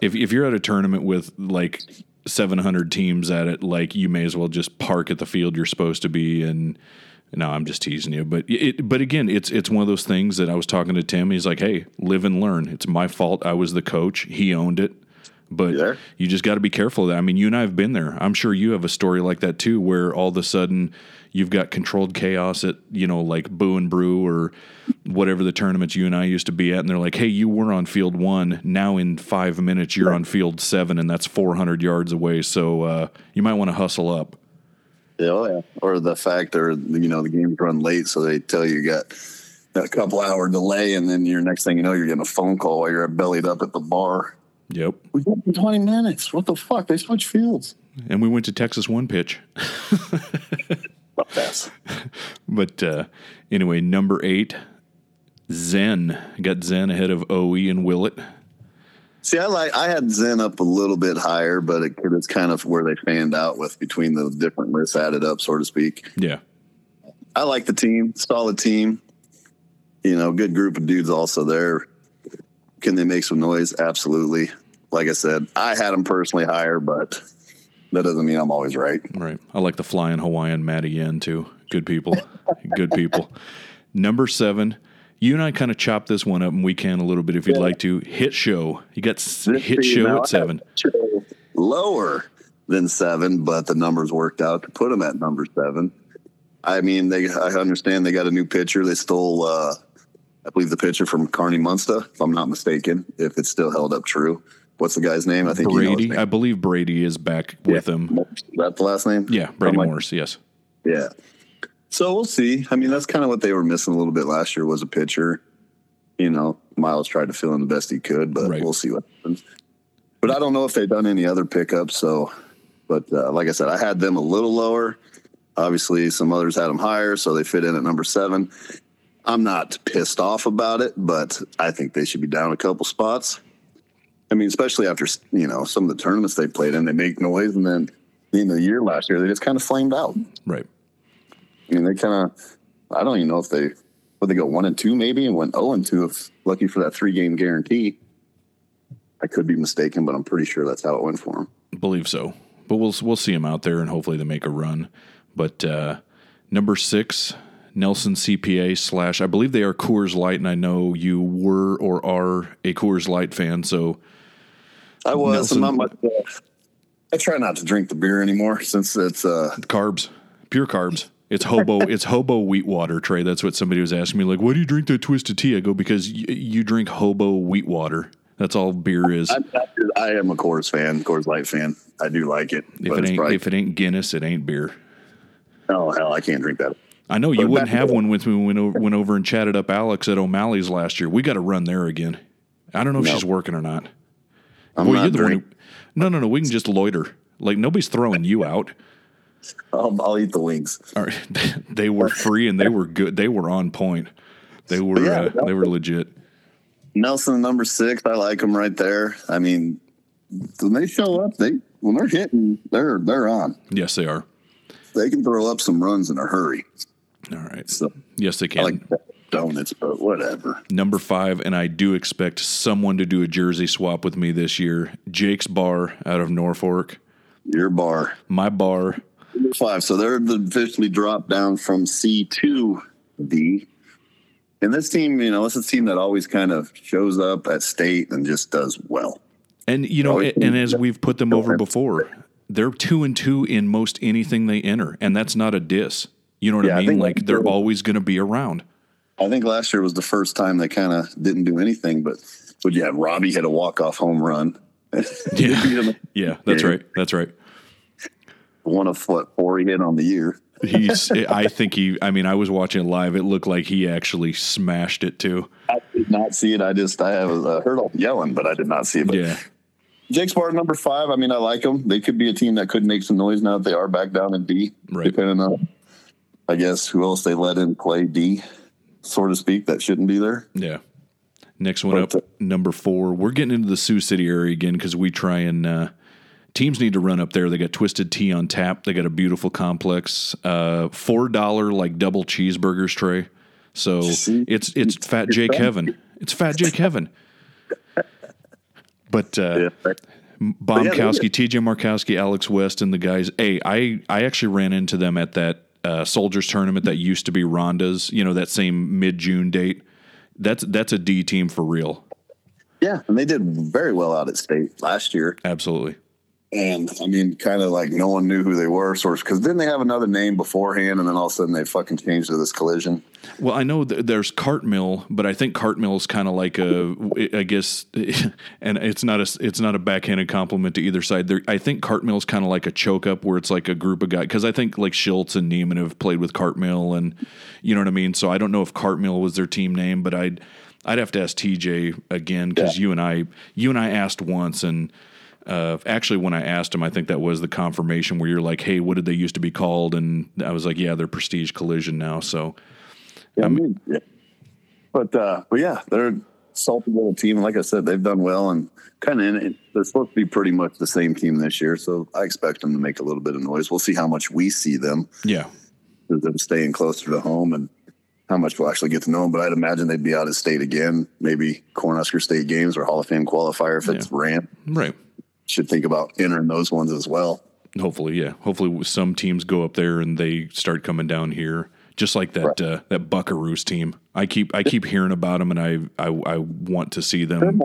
If if you're at a tournament with like 700 teams at it, like you may as well just park at the field you're supposed to be. And no, I'm just teasing you. But it, but again, it's it's one of those things that I was talking to Tim. He's like, hey, live and learn. It's my fault. I was the coach. He owned it. But Yeah. you just got to be careful of that. I mean, you and I have been there. I'm sure you have a story like that too, where all of a sudden you've got controlled chaos at, you know, like Boo and Brew or whatever the tournaments you and I used to be at. And they're like, hey, you were on field one. Now in five minutes, you're on field seven, and that's 400 yards away. So uh, you might want to hustle up. Yeah, oh, yeah. Or the fact they're you know the games run late, so they tell you you got a couple hour delay, and then your next thing you know, you're getting a phone call while you're bellied up at the bar. Yep. We got 20 minutes. What the fuck? They switch fields. And we went to Texas one pitch. Fuck that. But uh, anyway, number eight, Zen. Got Zen ahead of OE and Willett. See, I like I had Zen up a little bit higher, but it, it's kind of where they fanned out with between the different lists added up, so to speak. Yeah. I like the team, solid team. You know, good group of dudes also there. Can they make some noise? Absolutely. Like I said, I had them personally higher, but that doesn't mean I'm always right. Right. I like the flying Hawaiian Matty Yen too. Good people. Good people. Number seven. You and I kind of chopped this one up, and we can a little bit if you'd Yeah. like to. Hit show. You got This hit show now, at seven. Lower. than seven, but the numbers worked out to put them at number seven. I mean, they I understand they got a new pitcher. They stole, uh, I believe, the pitcher from Kearney Munster, if I'm not mistaken. If it's still held up true, what's the guy's name? I think you know Brady. I believe Brady is back with Yeah. him. Is that the last name? Yeah, Brady like- Morris. Yes. Yeah. So we'll see. I mean, that's kind of what they were missing a little bit last year was a pitcher. You know, Miles tried to fill in the best he could, but Right. we'll see what happens. But I don't know if they've done any other pickups. So, but uh, like I said, I had them a little lower. Obviously, some others had them higher, so they fit in at number seven. I'm not pissed off about it, but I think they should be down a couple spots. I mean, especially after you know some of the tournaments they played in, they make noise, and then in the year last year they just kind of flamed out. Right. I mean, they kind of, I don't even know if they, would they go one and two maybe and went 0 and two if lucky for that three game guarantee. I could be mistaken, but I'm pretty sure that's how it went for them. believe so. But we'll we'll see them out there, and hopefully they make a run. But uh, number six, Nelson CPA slash I believe they are Coors Light, and I know you were or are a Coors Light fan. So I was, Nelson- I'm not much, uh, I try not to drink the beer anymore since it's, uh, carbs, pure carbs. It's hobo. it's hobo wheat water, Trey. That's what somebody was asking me. Like, why do you drink the twisted tea? I go because y- you drink hobo wheat water. That's all beer is. I, I am a Coors fan, Coors Light fan. I do like it. if it ain't probably, if it ain't Guinness, it ain't beer. oh, hell, I can't drink that. I know you wouldn't have one with me when we went over, went over and chatted up Alex at O'Malley's last year. We got to run there again. I don't know if No. she's working or not. I'm Boy, not you're the one who, no, no, no. We can just loiter. Like nobody's throwing you out. I'll, I'll eat the wings. All right. they were free and they were good. They were on point. They were Yeah, uh, they were legit. Nelson, number six, I like them right there. I mean, when they show up, they when they're hitting, they're they're on. Yes, they are. They can throw up some runs in a hurry. All right. So Yes, they can. like donuts, but whatever. Number five, and I do expect someone to do a jersey swap with me this year. Jake's Bar out of Norfolk. Your bar My bar. number five. So they're officially dropped down from C to D. And this team, you know, it's a team that always kind of shows up at state and just does well. And you know, and as we've put them over before, they're two and two in most anything they enter, and that's not a diss. You know what Yeah, I I mean? think Like they're always going to be around. I think last year was the first time they kind of didn't do anything, but would you have Robbie hit a walk off home run? Yeah. Yeah, that's Yeah. right. That's right. One of what four he hit on the year. He's. I think he. I mean, I was watching it live. It looked like he actually smashed it too. I did not see it. I just I have uh, heard all yelling, but I did not see it. But Yeah. Jake's Bar number five. I mean, I like them. They could be a team that could make some noise now that they are back down in D. Right. Depending on, I guess, who else they let in play D, so to speak. That shouldn't be there. Yeah. Next one But, up, number four. We're getting into the Sioux City area again because we try and uh, teams need to run up there. They got Twisted Tea on tap. They got a beautiful complex. Uh, Four dollar like double cheeseburgers tray. So it's it's Fat Jake Heaven. It's Fat Jake Heaven. But uh, Bombkowski, TJ Markowski, Alex West, and the guys. Hey, I I actually ran into them at that uh, soldiers tournament that used to be Ronda's. You know that same mid June date. That's that's a D team for real. Yeah, and they did very well out at state last year. Absolutely. And I mean, kind of like no one knew who they were, sort of, because didn't they have another name beforehand, and then all of a sudden they fucking changed to this collision. Well, I know th- there's Cartmill, but I think Cartmill is kind of like a, I guess, and it's not a, it's not a backhanded compliment to either side. There, I think Cartmill is kind of like a choke up where it's like a group of guys because I think like Schultz and Neiman have played with Cartmill, and you know what I mean. So I don't know if Cartmill was their team name, but I'd I'd have to ask TJ again because Yeah. you and I you and I asked once and. Uh, actually, when I asked him, I think that was the confirmation where you're like, "Hey, what did they used to be called?" And I was like, "Yeah, they're Prestige Collision now." So, Yeah, I mean, yeah. But uh, but yeah, they're a salty little team. Like I said, they've done well and kind of in it. They're supposed to be pretty much the same team this year, so I expect them to make a little bit of noise. We'll see how much we see them yeah, them staying closer to home and how much we'll actually get to know them. But I'd imagine they'd be out of state again, maybe Cornhusker State games or Hall of Fame qualifier if it's ran. right. Should think about entering those ones as well. Hopefully, yeah. Hopefully, some teams go up there and they start coming down here, just like that Right. uh, that Buckaroos team. I keep I keep hearing about them, and I I, I want to see them.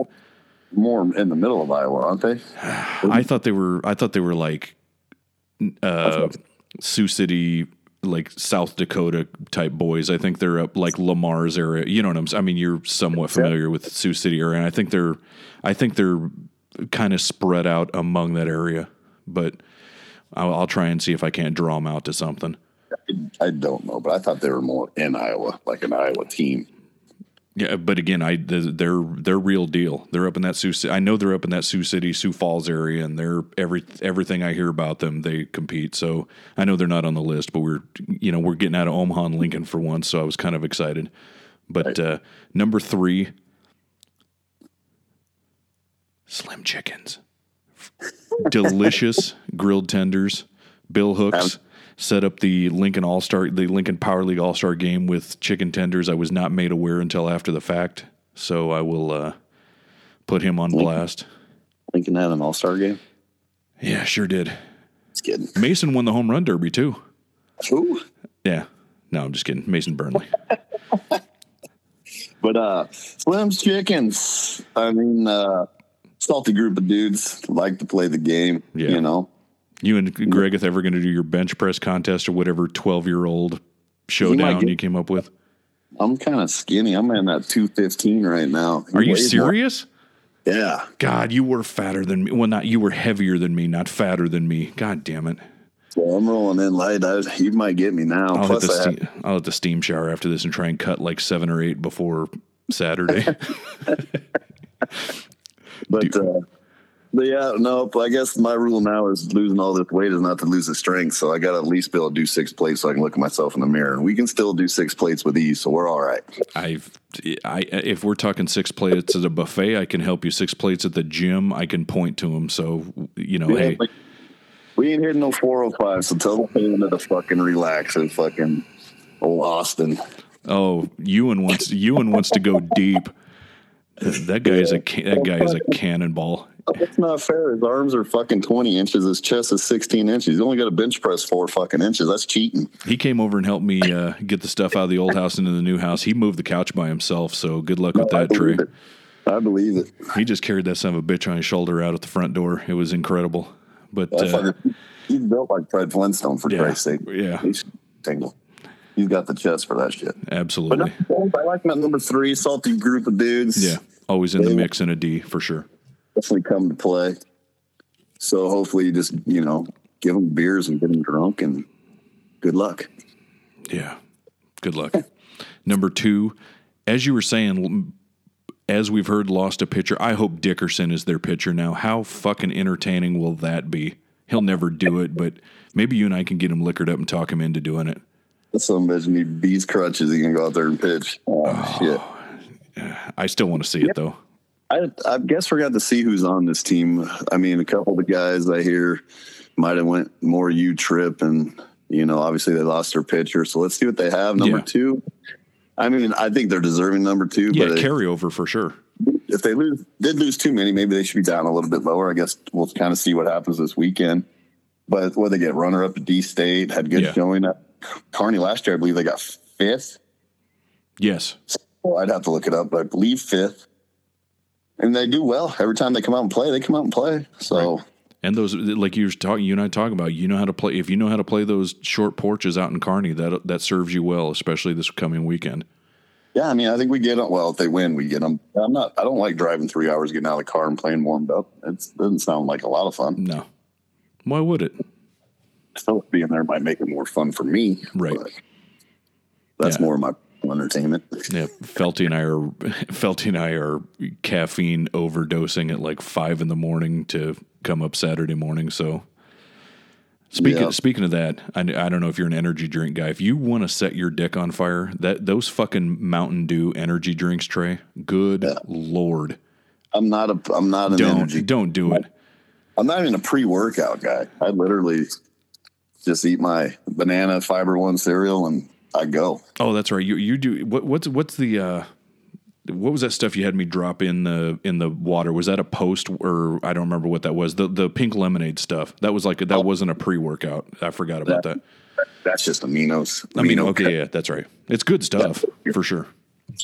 More in the middle of Iowa, aren't they? I thought they were I thought they were like uh, Sioux City, like South Dakota type boys. I think they're up like Le Mars area. You know what I'm? I mean, you're somewhat familiar with Sioux City area, and I think they're, I think they're kind of spread out among that area. But I'll, I'll try and see if I can't draw them out to something. I don't know, but I thought they were more in Iowa, like an Iowa team. Yeah, but again, I they're they're real deal. They're up in that Sioux. I know they're up in that Sioux City, Sioux Falls area, and they're every everything I hear about them, they compete. So I know they're not on the list, but we're you know we're getting out of Omaha and Lincoln for once, so I was kind of excited. But right. uh, number three, Slim Chickens, delicious grilled tenders, bill hooks set up the Lincoln All Star, the Lincoln Power League All Star game with chicken tenders. I was not made aware until after the fact, so I will uh, put him on Lincoln, blast. Lincoln had an All Star game. Yeah, sure did. Just kidding. Mason won the home run derby too. Who? Yeah. No, I'm just kidding. Mason Burnley. but uh Slim's Chickens. I mean, uh salty group of dudes like to play the game. Yeah. You know. You and Gregeth ever going to do your bench press contest or whatever twelve year old showdown you, you, came up with? I'm kind of skinny. I'm in that two fifteen right now. Are you serious? More. Yeah. God, you were fatter than me. Well, not you were heavier than me, not fatter than me. God damn it. So I'm rolling in light. I, you might get me now. I'll hit, steam, have, I'll hit the steam shower after this and try and cut like seven or eight before Saturday. but uh, but yeah, no, I guess my rule now is losing all this weight is not to lose the strength. So I got to at least be able to do six plates so I can look at myself in the mirror. And we can still do six plates with ease, so we're all right. I've, I, if we're talking six plates at a buffet, I can help you. Six plates at the gym, I can point to them. So you know, yeah, hey, like, we ain't hitting no four hundred oh five. So tell them to fucking relax and fucking old Austin. Oh, Ewan wants Ewan wants to go deep. That guy is a that guy is a cannonball. That's not fair. His arms are fucking 20 inches. His chest is 16 inches. He's only got a bench press four fucking inches. That's cheating. He came over and helped me uh, get the stuff out of the old house into the new house. He moved the couch by himself. So good luck no, with that, Trey. I believe it. He just carried that son of a bitch on his shoulder out at the front door. It was incredible. But uh, he's built like Fred Flintstone for yeah, Christ's sake. Yeah. He's single. He's got the chest for that shit. Absolutely. But I like that number three, salty group of dudes. Yeah. Always in they, the mix in a D for sure. Definitely come to play. So hopefully, you just you know give them beers and get them drunk, and good luck. Yeah, good luck. Number two, as you were saying, as we've heard, lost a pitcher. I hope Dickerson is their pitcher now. How fucking entertaining will that be? He'll never do it, but maybe you and I can get him liquored up and talk him into doing it. Some bitch need bees crutches. He can go out there and pitch. Oh, oh shit. I still want to see it though. I, I guess we're going to see who's on this team. I mean, a couple of the guys I hear might have went more U trip, and you know, obviously they lost their pitcher. So let's see what they have. Number yeah. two. I mean, I think they're deserving number two. Yeah, but carryover for sure. If they lose, did lose too many, maybe they should be down a little bit lower. I guess we'll kind of see what happens this weekend. But what they get runner up at D State had good yeah. showing at Kearney last year. I believe they got fifth. Yes. So I'd have to look it up, but I believe fifth and they do well every time they come out and play. They come out and play. So. Right. And those, like you were talking, you and I talking about, you know how to play. If you know how to play those short porches out in Kearney, that that serves you well, especially this coming weekend. Yeah, I mean, I think we get them. Well, if they win, we get them. I'm not. I don't like driving three hours, getting out of the car, and playing warmed up. It doesn't sound like a lot of fun. No, why would it? Still, being there might make it more fun for me. Right. That's yeah. more of my entertainment. Yeah, Felty and I are Felty and I are caffeine overdosing at like five in the morning to come up Saturday morning. So speaking yeah. speaking of that, I, I don't know if you're an energy drink guy. If you want to set your dick on fire, that those fucking Mountain Dew energy drinks, Trey. Good yeah. lord. I'm not a I'm not an don't, energy. Don't do it. I'm not even a pre workout guy. I literally just eat my banana fiber one cereal and I go. Oh, that's right. You you do what, what's what's the uh, what was that stuff you had me drop in the in the water? Was that a post or I don't remember what that was. The the pink lemonade stuff. That was like that oh. wasn't a pre workout. I forgot about that. that. That's just aminos. Amino. Okay, yeah, that's right. It's good stuff for sure.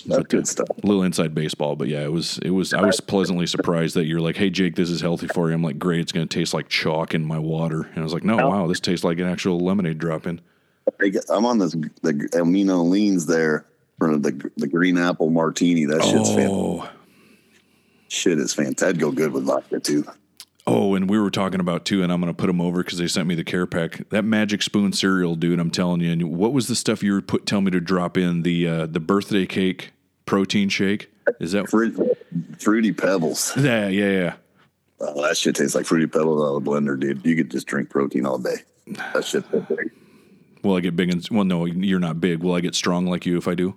That's good stuff. A little inside baseball, but yeah, it was it was I was pleasantly surprised that you're like, hey Jake, this is healthy for you. I'm like, great, it's gonna taste like chalk in my water. And I was like, no, wow, this tastes like an actual lemonade drop in. I'm on this the amino leans there for the the green apple martini. That shit's Oh, shit is fantastic. That'd go good with vodka too. oh, and we were talking about too, and I'm gonna put them over because they sent me the care pack. That magic spoon cereal, dude. I'm telling you. And what was the stuff you were put tell me to drop in the uh, the birthday cake protein shake? Is that Fruit, fruity pebbles. yeah yeah yeah? Oh, that shit tastes like fruity pebbles out of the blender, dude. You could just drink protein all day. That big. Will I get big and well? No, you're not big. Will I get strong like you if I do?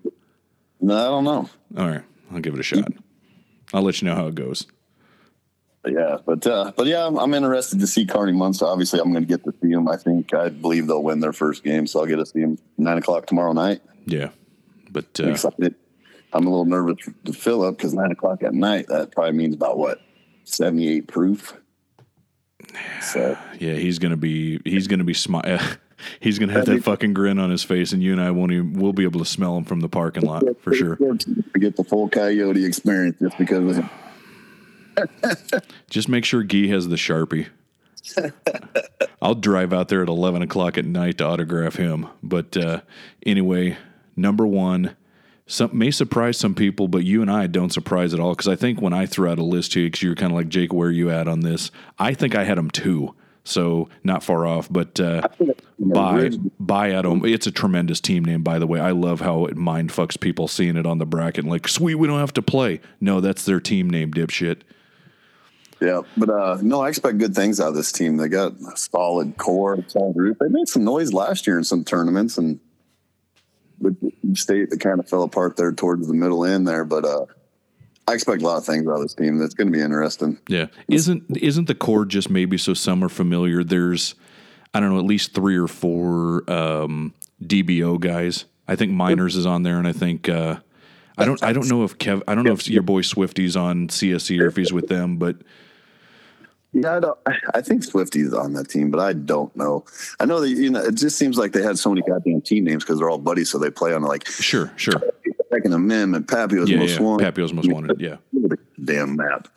No, I don't know. All right, I'll give it a shot. I'll let you know how it goes. Yeah, but uh, but yeah, I'm, I'm interested to see Kearney Munster. Obviously, I'm going to get to see them. I think I believe they'll win their first game, so I'll get to see them nine o'clock tomorrow night. Yeah, but I'm uh, excited. I'm a little nervous to fill up because nine o'clock at night that probably means about what 78 proof. So yeah, he's gonna be he's gonna be smi- He's gonna have that fucking grin on his face, and you and I won't even. We'll be able to smell him from the parking lot for sure. to get the full coyote experience just because of him. Just make sure Gee has the sharpie. I'll drive out there at eleven o'clock at night to autograph him. But uh, anyway, number one, some may surprise some people, but you and I don't surprise at all because I think when I threw out a list to you, because you're kind of like Jake, where are you at on this? I think I had them two, so not far off. But uh, buy buy at him. It's a tremendous team name, by the way. I love how it mind fucks people seeing it on the bracket. Like, sweet, we don't have to play. No, that's their team name, dipshit. Yeah, but uh, no, I expect good things out of this team. They got a solid core, solid group. They made some noise last year in some tournaments, and with state that kind of fell apart there towards the middle end there. But uh, I expect a lot of things out of this team. That's going to be interesting. Yeah. Isn't isn't the core just maybe so some are familiar? There's I don't know, at least three or four um, DBO guys. I think Miners is on there and I think uh, I don't I don't know if Kev I don't know if your boy Swifty's on CSE or if he's with them, but Yeah, I, don't, I think Swifty's on that team, but I don't know. I know that you know it just seems like they had so many goddamn team names because they're all buddies, so they play on like sure, sure. Second Amendment, Papio's Yeah, most yeah. wanted. Papio's most wanted, yeah. Look at the damn map.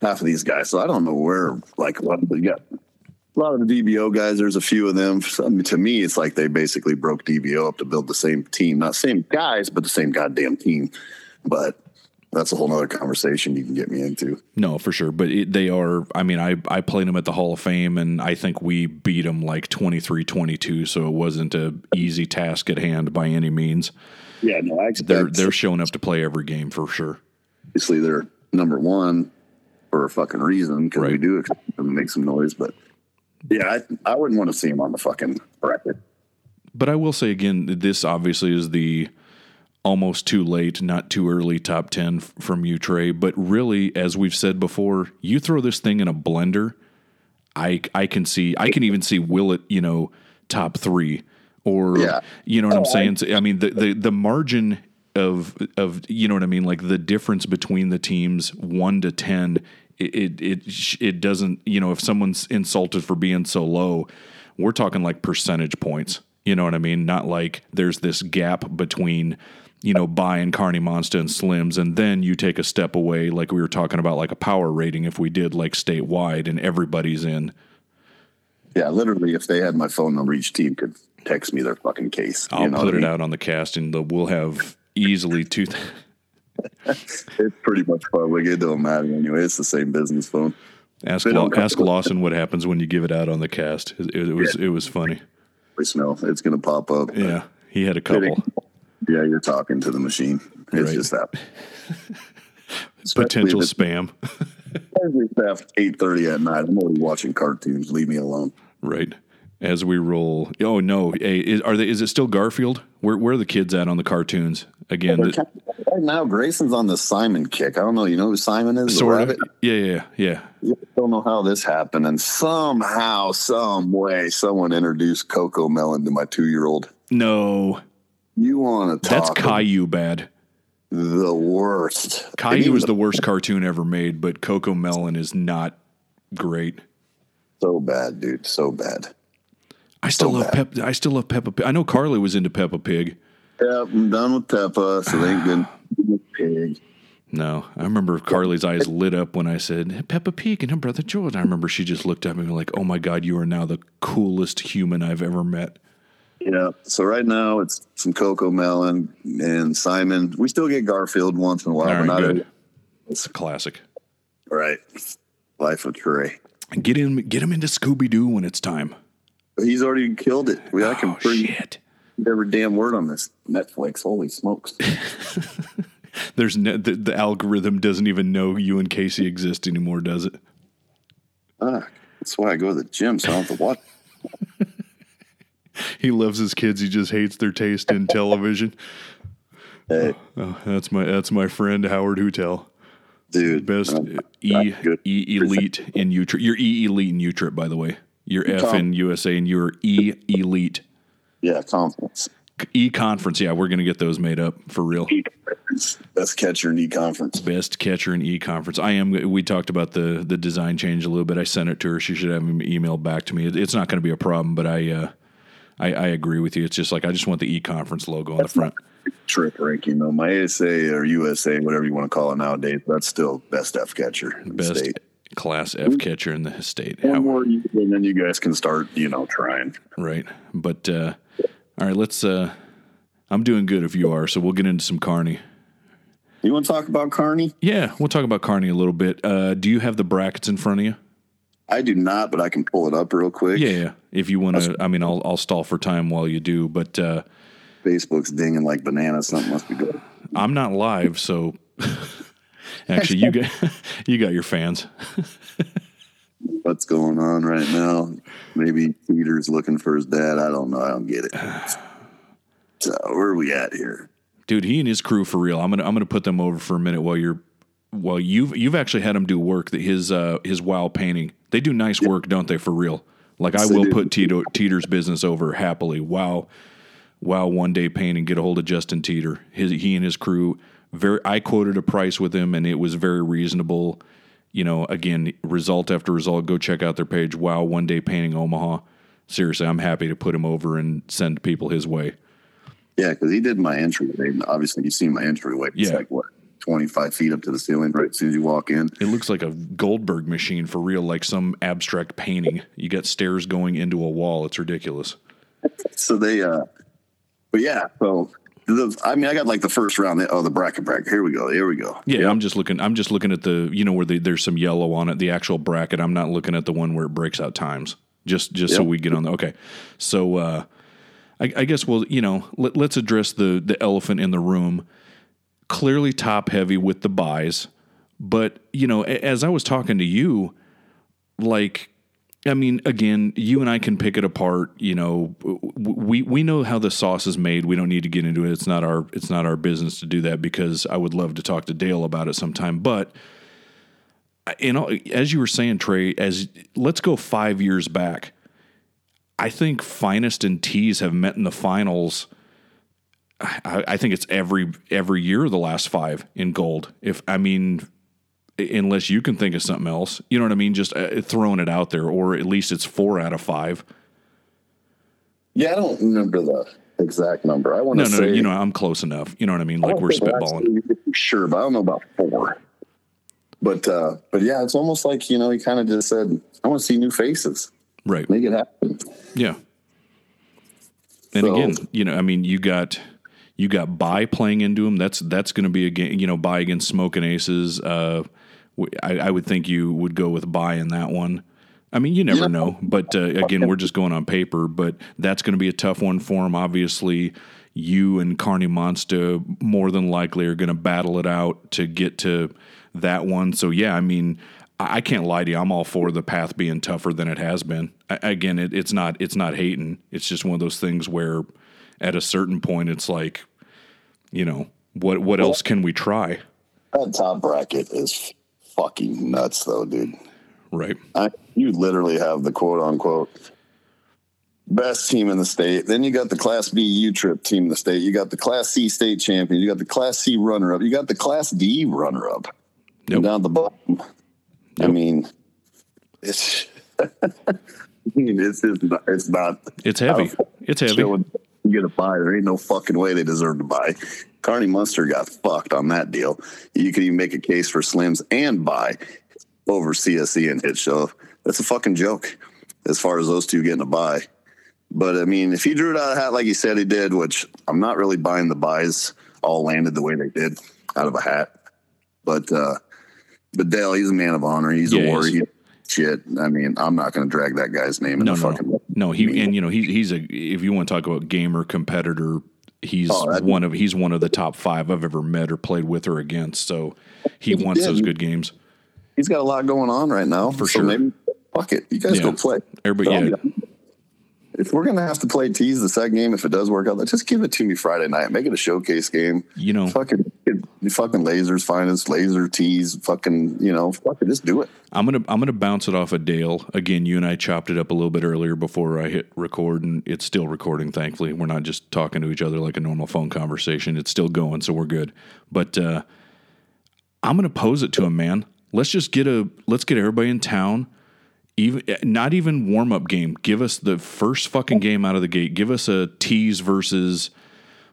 Half of these guys, so I don't know where. Like, what you got a lot of the DBO guys. There's a few of them. Some, to me, it's like they basically broke DBO up to build the same team, not same guys, but the same goddamn team. But that's a whole nother conversation you can get me into. No, for sure. But it, they are, I mean, I, I played them at the Hall of Fame and I think we beat them like 23 22. So it wasn't a easy task at hand by any means. Yeah, no, I expect They're, they're showing up to play every game for sure. obviously they're number one for a fucking reason because we do expect them to make some noise. But yeah, I, I wouldn't want to see them on the fucking bracket. But I will say again, this obviously is the almost too late, not too early top 10 f- from you, Trey. But really, as we've said before, you throw this thing in a blender, I, I can see, I can even see will it, you know, top three or, Yeah. you know what I'm oh, saying? So, I mean, the, the, the margin of, of, you know what I mean? Like the difference between the teams one to 10, it, it, it, it doesn't, you know, if someone's insulted for being so low, we're talking like percentage points. You know what I mean? Not like there's this gap between, you know, buying Kearney Monster and Slims, and then you take a step away, like we were talking about, like a power rating. If we did like statewide and everybody's in, Yeah, literally, if they had my phone number, each team could text me their fucking case. I'll you know put it mean? out on the cast, and the, we'll have easily two. It's pretty much public. It don't matter anyway. It's the same business phone. ask They ask Lawson what happens when you give it out on the cast. It, it was it was funny. Voicemail. It's to pop up. Yeah, he had a couple Yeah, you're talking to the machine. It's Right. just that. potential spam. after eight thirty at night. I'm already watching cartoons. Leave me alone. Right. As we roll. Oh no! Hey, is, are they? Is it still Garfield? Where Where are the kids at on the cartoons? Again, the, Right now, Grayson's on the Simon kick. I don't know. You know who Simon is? Sort of. Yeah, yeah, yeah. You don't know how this happened, and somehow, some way, someone introduced CoComelon to my two-year-old. No, You want to talk? that's Caillou bad. the worst? Caillou is the worst cartoon ever made, but CoComelon is not great. so bad, dude. So bad. I still So love bad. Pep. I still love Peppa. Pig. I know Carly was into Peppa Pig. Yeah, I'm done with Peppa, so they ain't good. Pig. No, I remember Carly's eyes lit up when I said Peppa Pig and her brother George. I remember she just looked at me like, "Oh my god, you are now the coolest human I've ever met." Yeah. So right now it's some CoComelon and Simon. We still get Garfield once in a while, All but right, not good. It's a classic. right. Life of Trey. Get him, get him into Scooby Doo when it's time. He's already killed it. We I can Oh pretty shit! every damn word on this Netflix. Holy smokes! There's no, the, the algorithm doesn't even know you and Casey exist anymore, does it? ah, that's why I go to the gym, so I don't have to watch. He loves his kids. He just hates their taste in television. Hey, Oh, that's my that's my friend Howard Hutel. dude, Best E. E elite in U trip. You're E elite in U trip, by the way. You're F in USA, and you're E elite. yeah, conference. E conference. Yeah, we're gonna get those made up for real. Best catcher in E conference. Best catcher in E conference. I am. We talked about the the design change a little bit. I sent it to her. She should have him emailed back to me. It- It's not going to be a problem, but I, uh, I I agree with you. It's just like I just want the E conference logo on the front. Trip ranking though. My ASA or USA, whatever you want to call it nowadays, that's still best F catcher. Best state. class F catcher in the state. One How- more, and then you guys can start, you know, trying. right? But uh, all right, let's. Uh, I'm doing good if you are, so we'll get into some Kearney. You want to talk about Kearney? Yeah, we'll talk about Kearney a little bit. Uh, do you have the brackets in front of you? I do not, but I can pull it up real quick. Yeah, yeah. If you want to, I mean, I'll I'll stall for time while you do, but uh, Facebook's dinging like bananas. Something must be good. I'm not live, so actually, you got you got your fans. What's going on right now? Maybe Peter's looking for his dad. I don't know. I don't get it. So where are we at here? dude. He and his crew for real. I'm gonna I'm gonna put them over for a minute while you're while you've you've actually had him do work that his uh his wow painting. They do nice work, don't they? For real. Like I Yes, will put Tito Teeter's business over happily. Wow, wow. One day painting. Get a hold of Justin Teeter. His he and his crew. Very. I quoted a price with him, and it was very reasonable. You know, again, result after result. Go check out their page. Wow, one day painting Omaha. Seriously, I'm happy to put him over and send people his way. Yeah, because he did my entryway. And Obviously, you see my entryway. It's Yeah. like what, twenty five feet up to the ceiling, right as soon as you walk in. It looks like a Goldberg machine for real, like some abstract painting. You got stairs going into a wall. It's ridiculous. So they, uh but yeah. So the, I mean, I got like the first round. Oh, the bracket bracket. Here we go. Here we go. Yeah, I'm just looking. I'm just looking at the, you know, where the, there's some yellow on it, the actual bracket. I'm not looking at the one where it breaks out times. Just, just so we get on the okay. So, uh, I, I guess we'll, you know, let, let's address the the elephant in the room. Clearly top heavy with the buys, but you know, as I was talking to you, like I mean, again, you and I can pick it apart. You know, we we know how the sauce is made. We don't need to get into it. It's not our it's not our business to do that because I would love to talk to Dale about it sometime. But you know, as you were saying, Trey, as let's go five years back. I think Finest and Tees have met in the finals. I, I think it's every every year the last five in gold. If I mean, unless you can think of something else. You know what I mean? Just uh, throwing it out there, or at least it's four out of five. Yeah, I don't remember the exact number. I want No, to no, say, you know, I'm close enough. You know what I mean? Like don't we're spitballing. Sure, but I don't know about four. But uh but yeah, it's almost like you know he kind of just said, "I want to see new faces, Right. make it happen." Yeah. And So- again, you know, I mean, you got you got buy playing into him. That's that's going to be a game. You know, buy against smoking aces. Uh, I, I would think you would go with buy in that one. I mean, you never Yeah. know. But uh, again, we're just going on paper. But that's going to be a tough one for him. Obviously, you and Kearney Monster more than likely are going to battle it out to get to that one. So yeah, I mean, I, I can't lie to you. I'm all for the path being tougher than it has been. I, again, it, it's not it's not hating. It's just one of those things where at a certain point, it's like, you know, what what else can we try? That top bracket is fucking nuts, though, dude. Right. I, you literally have the quote unquote best team in the state. Then you got the Class B U Trip team in the state. You got the Class C state champion. You got the Class C runner up. You got the Class D runner up. Yep. Down the bottom. I mean, it's. I mean, it's, it's not. It's not It's heavy. It's heavy. Get a buy. There ain't no fucking way they deserve to buy. Kearney Munster got fucked on that deal. You could even make a case for Slims and buy over CSE and Hit Show. That's a fucking joke as far as those two getting a buy. But I mean, if he drew it out of a hat like he said he did, which I'm not really buying the buys all landed the way they did out of a hat. But uh but Dale, he's a man of honor. He's Yeah, a warrior. is. Shit. I mean, I'm not gonna drag that guy's name in No, the no, fucking no. He and you know he, he's a. If you want to talk about gamer competitor, he's Oh, one of he's one of the top five I've ever met or played with or against. So he wants Yeah, those good games. he's got a lot going on right now. For so sure. Maybe fuck it. You guys Yeah. go play. Everybody, yeah, If we're gonna have to play tease the second game, if it does work out, just give it to me Friday night. Make it a showcase game. you know, Fucking, fucking lasers, finest laser tease. Fucking, you know, fuck it, just do it. I'm gonna I'm gonna bounce it off of Dale again. You and I chopped it up a little bit earlier before I hit record, and it's still recording. Thankfully, we're not just talking to each other like a normal phone conversation. It's still going, so we're good. But uh, I'm gonna pose it to him, man. Let's just get a let's get everybody in town. Even not even warm up game. Give us the first fucking game out of the gate. Give us a tease versus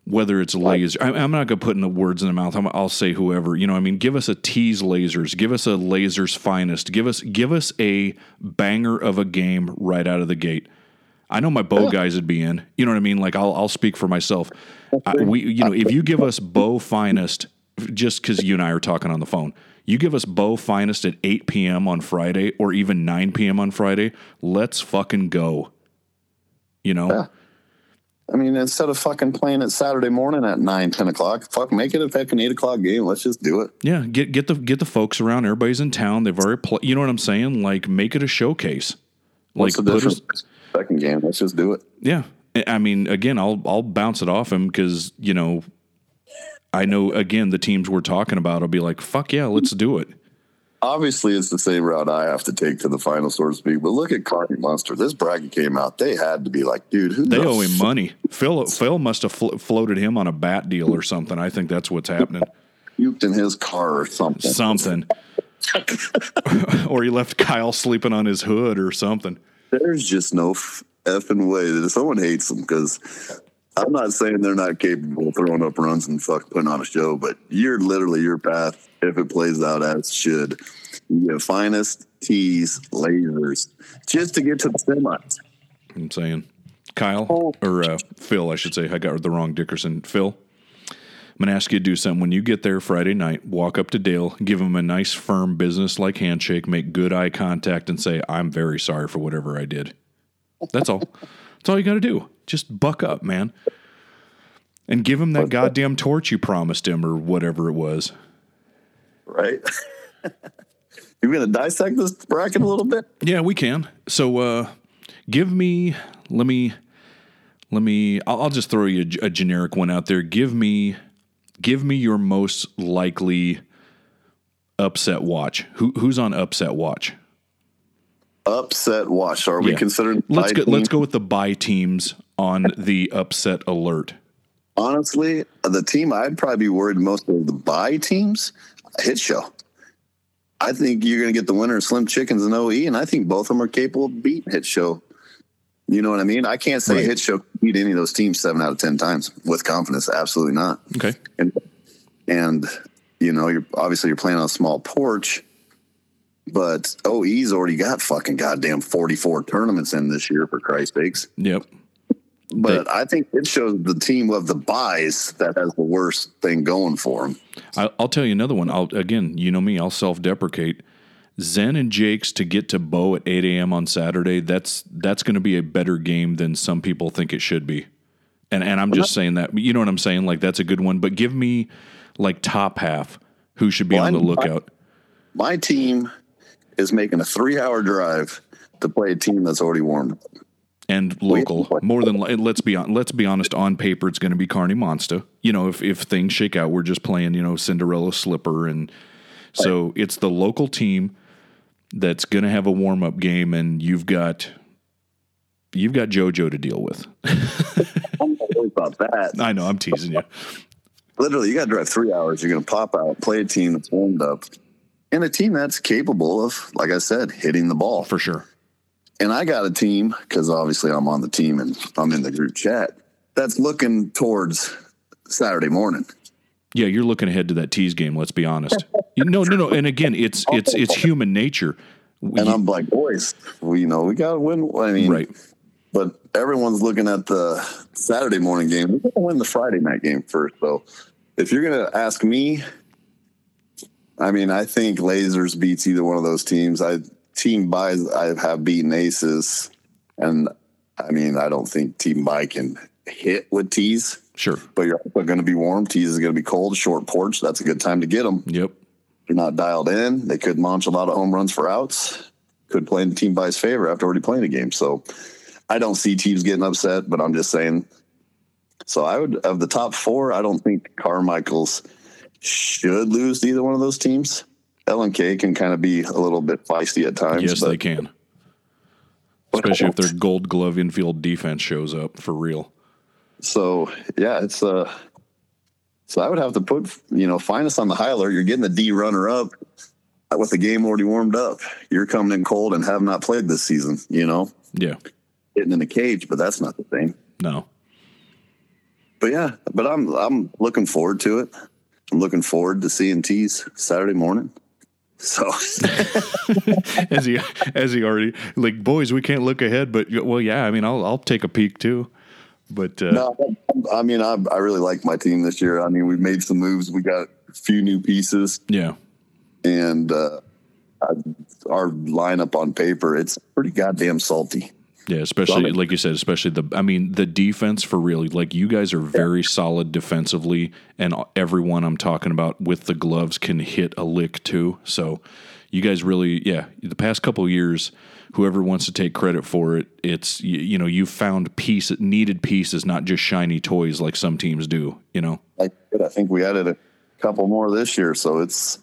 whether it's laser. I, I'm not going to put in the words in the mouth. I'm, I'll say whoever. You know, I mean, give us a tease lasers. Give us a lasers finest. Give us give us a banger of a game right out of the gate. I know my bow guys would be in. You know what I mean? Like I'll I'll speak for myself. I, we you know if you give us bow finest, just because you and I are talking on the phone. You give us Bo finest at 8 p.m. on Friday or even 9 p.m. on Friday. Let's fucking go. You know, Yeah. I mean, instead of fucking playing it Saturday morning at nine, 10 o'clock, fuck, make it a fucking eight o'clock game. Let's just do it. Yeah, get get the get the folks around. Everybody's in town. They've already played. You know what I'm saying? Like, make it a showcase. What's like, the put us. difference? Second game. Let's just do it. Yeah, I- I mean, again, I'll I'll bounce it off him because you know, I know again the teams we're talking about. I'll be like, fuck yeah, let's do it. Obviously, it's the same route I have to take to the final, so to speak. But look at Kearney Monster. This bracket came out. They had to be like, dude, who They the owe him money. Phil Phil must have flo- floated him on a bat deal or something. I think that's what's happening. puked in his car or something? Something. or he left Kyle sleeping on his hood or something. There's just no f- effing way that someone hates him because I'm not saying they're not capable of throwing up runs and fuck putting on a show, but you're literally your path if it plays out as should. You get finest tees, lasers, just to get to the semis. I'm saying, Kyle or uh, Phil, I should say. I got the wrong Dickerson. Phil, I'm going to ask you to do something. When you get there Friday night, walk up to Dale, give him a nice, firm, business like handshake, make good eye contact, and say, I'm very sorry for whatever I did. That's all. That's all you got to do. Just buck up, man. And give him that goddamn torch you promised him or whatever it was. Right? You're going to dissect this bracket a little bit? Yeah, we can. So, uh, give me. Let me. Let me. I'll, I'll just throw you a, a generic one out there. Give me. Give me your most likely upset watch. Who who's on upset watch? Upset watch. Are we Yeah. considering Let's go. Let's go with the buy teams on the upset alert. Honestly, the team I'd probably be worried most of the buy teams, hit show. I think you're going to get the winner of Slim Chickens and OE, and I think both of them are capable of beating hit show. You know what I mean? I can't say Right. hit show beat any of those teams seven out of ten times with confidence. Absolutely not. Okay. And and you know, you're obviously you're playing on a small porch, but OE's already got fucking goddamn 44 tournaments in this year for Christ's sakes. Yep. But I think it shows the team of the buys that has the worst thing going for them. I, I'll tell you another one. I'll again, you know me. I'll self-deprecate. Zen and Jake's to get to Bo at 8 a.m. on Saturday. That's that's going to be a better game than some people think it should be. And and I'm just saying that. You know what I'm saying? Like that's a good one. But give me like top half who should be Well, on the lookout. My team is making a three hour drive to play a team that's already warmed up. and local more than let's be on let's be honest on paper it's going to be Kearney Monster. You know if if things shake out we're just playing you know Cinderella slipper and so it's the local team that's going to have a warm up game and you've got you've got JoJo to deal with. I'm not worried about that. I know I'm teasing you. Literally, you got to drive three hours. You're going to pop out, play a team that's warmed up, and a team that's capable of, like I said, hitting the ball. For sure. And I got a team because obviously I'm on the team and I'm in the group chat. that's looking towards Saturday morning. Yeah, you're looking ahead to that tease game. Let's be honest. No, no, no. And again, it's it's it's human nature. And I'm like, boys, we you know we got to win. I mean, right. But everyone's looking at the Saturday morning game. We're going to win the Friday night game first. So if you're going to ask me, I mean, I think Lasers beats either one of those teams. I team buys I have beaten Aces, and I mean, I don't think Team Buy can hit with tees. Sure. But you're also going to be warm. Tees is going to be cold. Short porch. That's a good time to get them. Yep. They're not dialed in. They could launch a lot of home runs for outs. Could play in Team Buy's favor after already playing a game. So I don't see teams getting upset, but I'm just saying. So I would of the top four, I don't think Carmichael's should lose to either one of those teams. L and K can kind of be a little bit feisty at times. Yes, they can. Especially if their gold glove infield defense shows up for real. So yeah, it's uh so I would have to put you know find us on the high alert. You're getting the D runner up with the game already warmed up. You're coming in cold and have not played this season. You know, Yeah. Getting in the cage, but that's not the thing. No. But yeah, but I'm I'm looking forward to it. I'm looking forward to seeing T's Saturday morning. So As he as he already like boys, we can't look ahead, but well, yeah. I mean, I'll I'll take a peek too. But uh, no, I mean I I really like my team this year. I mean we made some moves. We got a few new pieces. yeah, and uh, our lineup on paper, it's pretty goddamn salty. Yeah, especially like you said, especially the I mean the defense for really like you guys are very solid defensively, and everyone I'm talking about with the gloves can hit a lick too. So you guys really, yeah, the past couple of years, whoever wants to take credit for it, it's you, you know you found piece needed pieces, not just shiny toys like some teams do. You know, Like I I think we added a couple more this year, so it's.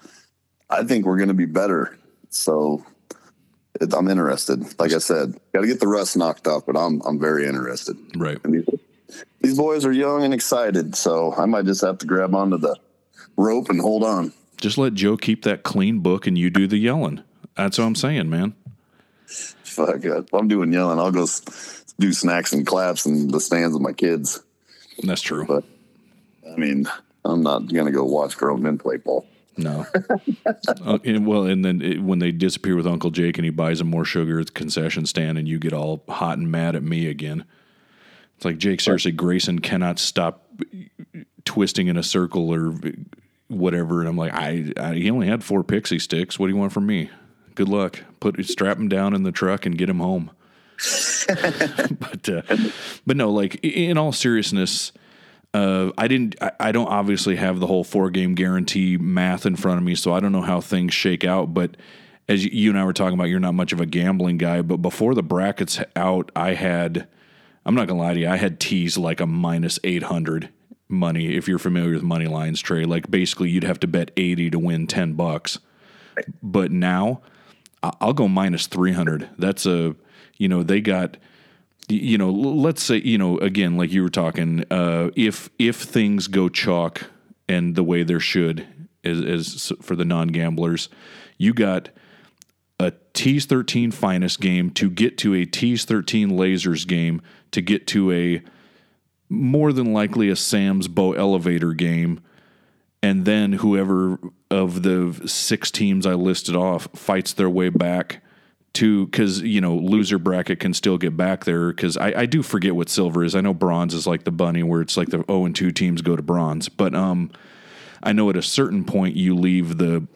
I think we're going to be better. So I'm interested. Like I said, got to get the rust knocked off, but I'm I'm very interested. right? And these, these boys are young and excited, so I might just have to grab onto the rope and hold on. Just let Joe keep that clean book, and you do the yelling. That's what I'm saying, man. Fuck, if I'm doing yelling, I'll go s- do snacks and claps in the stands with my kids. That's true. But I mean, I'm not gonna go watch grown men play ball. No. uh, and, well, and then it, when they disappear with Uncle Jake and he buys them more sugar at the concession stand, and you get all hot and mad at me again. It's like Jake, seriously, Grayson cannot stop twisting in a circle or whatever, and I'm like, I, I he only had four pixie sticks. What do you want from me? Good luck. Put strap him down in the truck and get him home. but uh, but no, like in all seriousness, uh, I didn't. I, don't obviously have the whole four game guarantee math in front of me, so I don't know how things shake out. But as you, and I were talking about, you're not much of a gambling guy. But before the brackets out, I had. I'm not gonna lie to you. I had teased like a minus eight hundred money. If you're familiar with money lines, Trey, like basically you'd have to bet eighty to win ten bucks. But now, I'll go minus three hundred. That's a, you know, they got you know, let's say, you know, again, like you were talking, uh, if if things go chalk and the way there should, as, as for the non gamblers, you got a Tees 13 finest game to get to a Tees 13 lasers game to get to a more than likely a Sam's Bow elevator game. And then whoever of the six teams I listed off fights their way back to because you know loser bracket can still get back there because I, I do forget what silver is. I know bronze is like the bunny where it's like the zero and two teams go to bronze, but um, I know at a certain point you leave the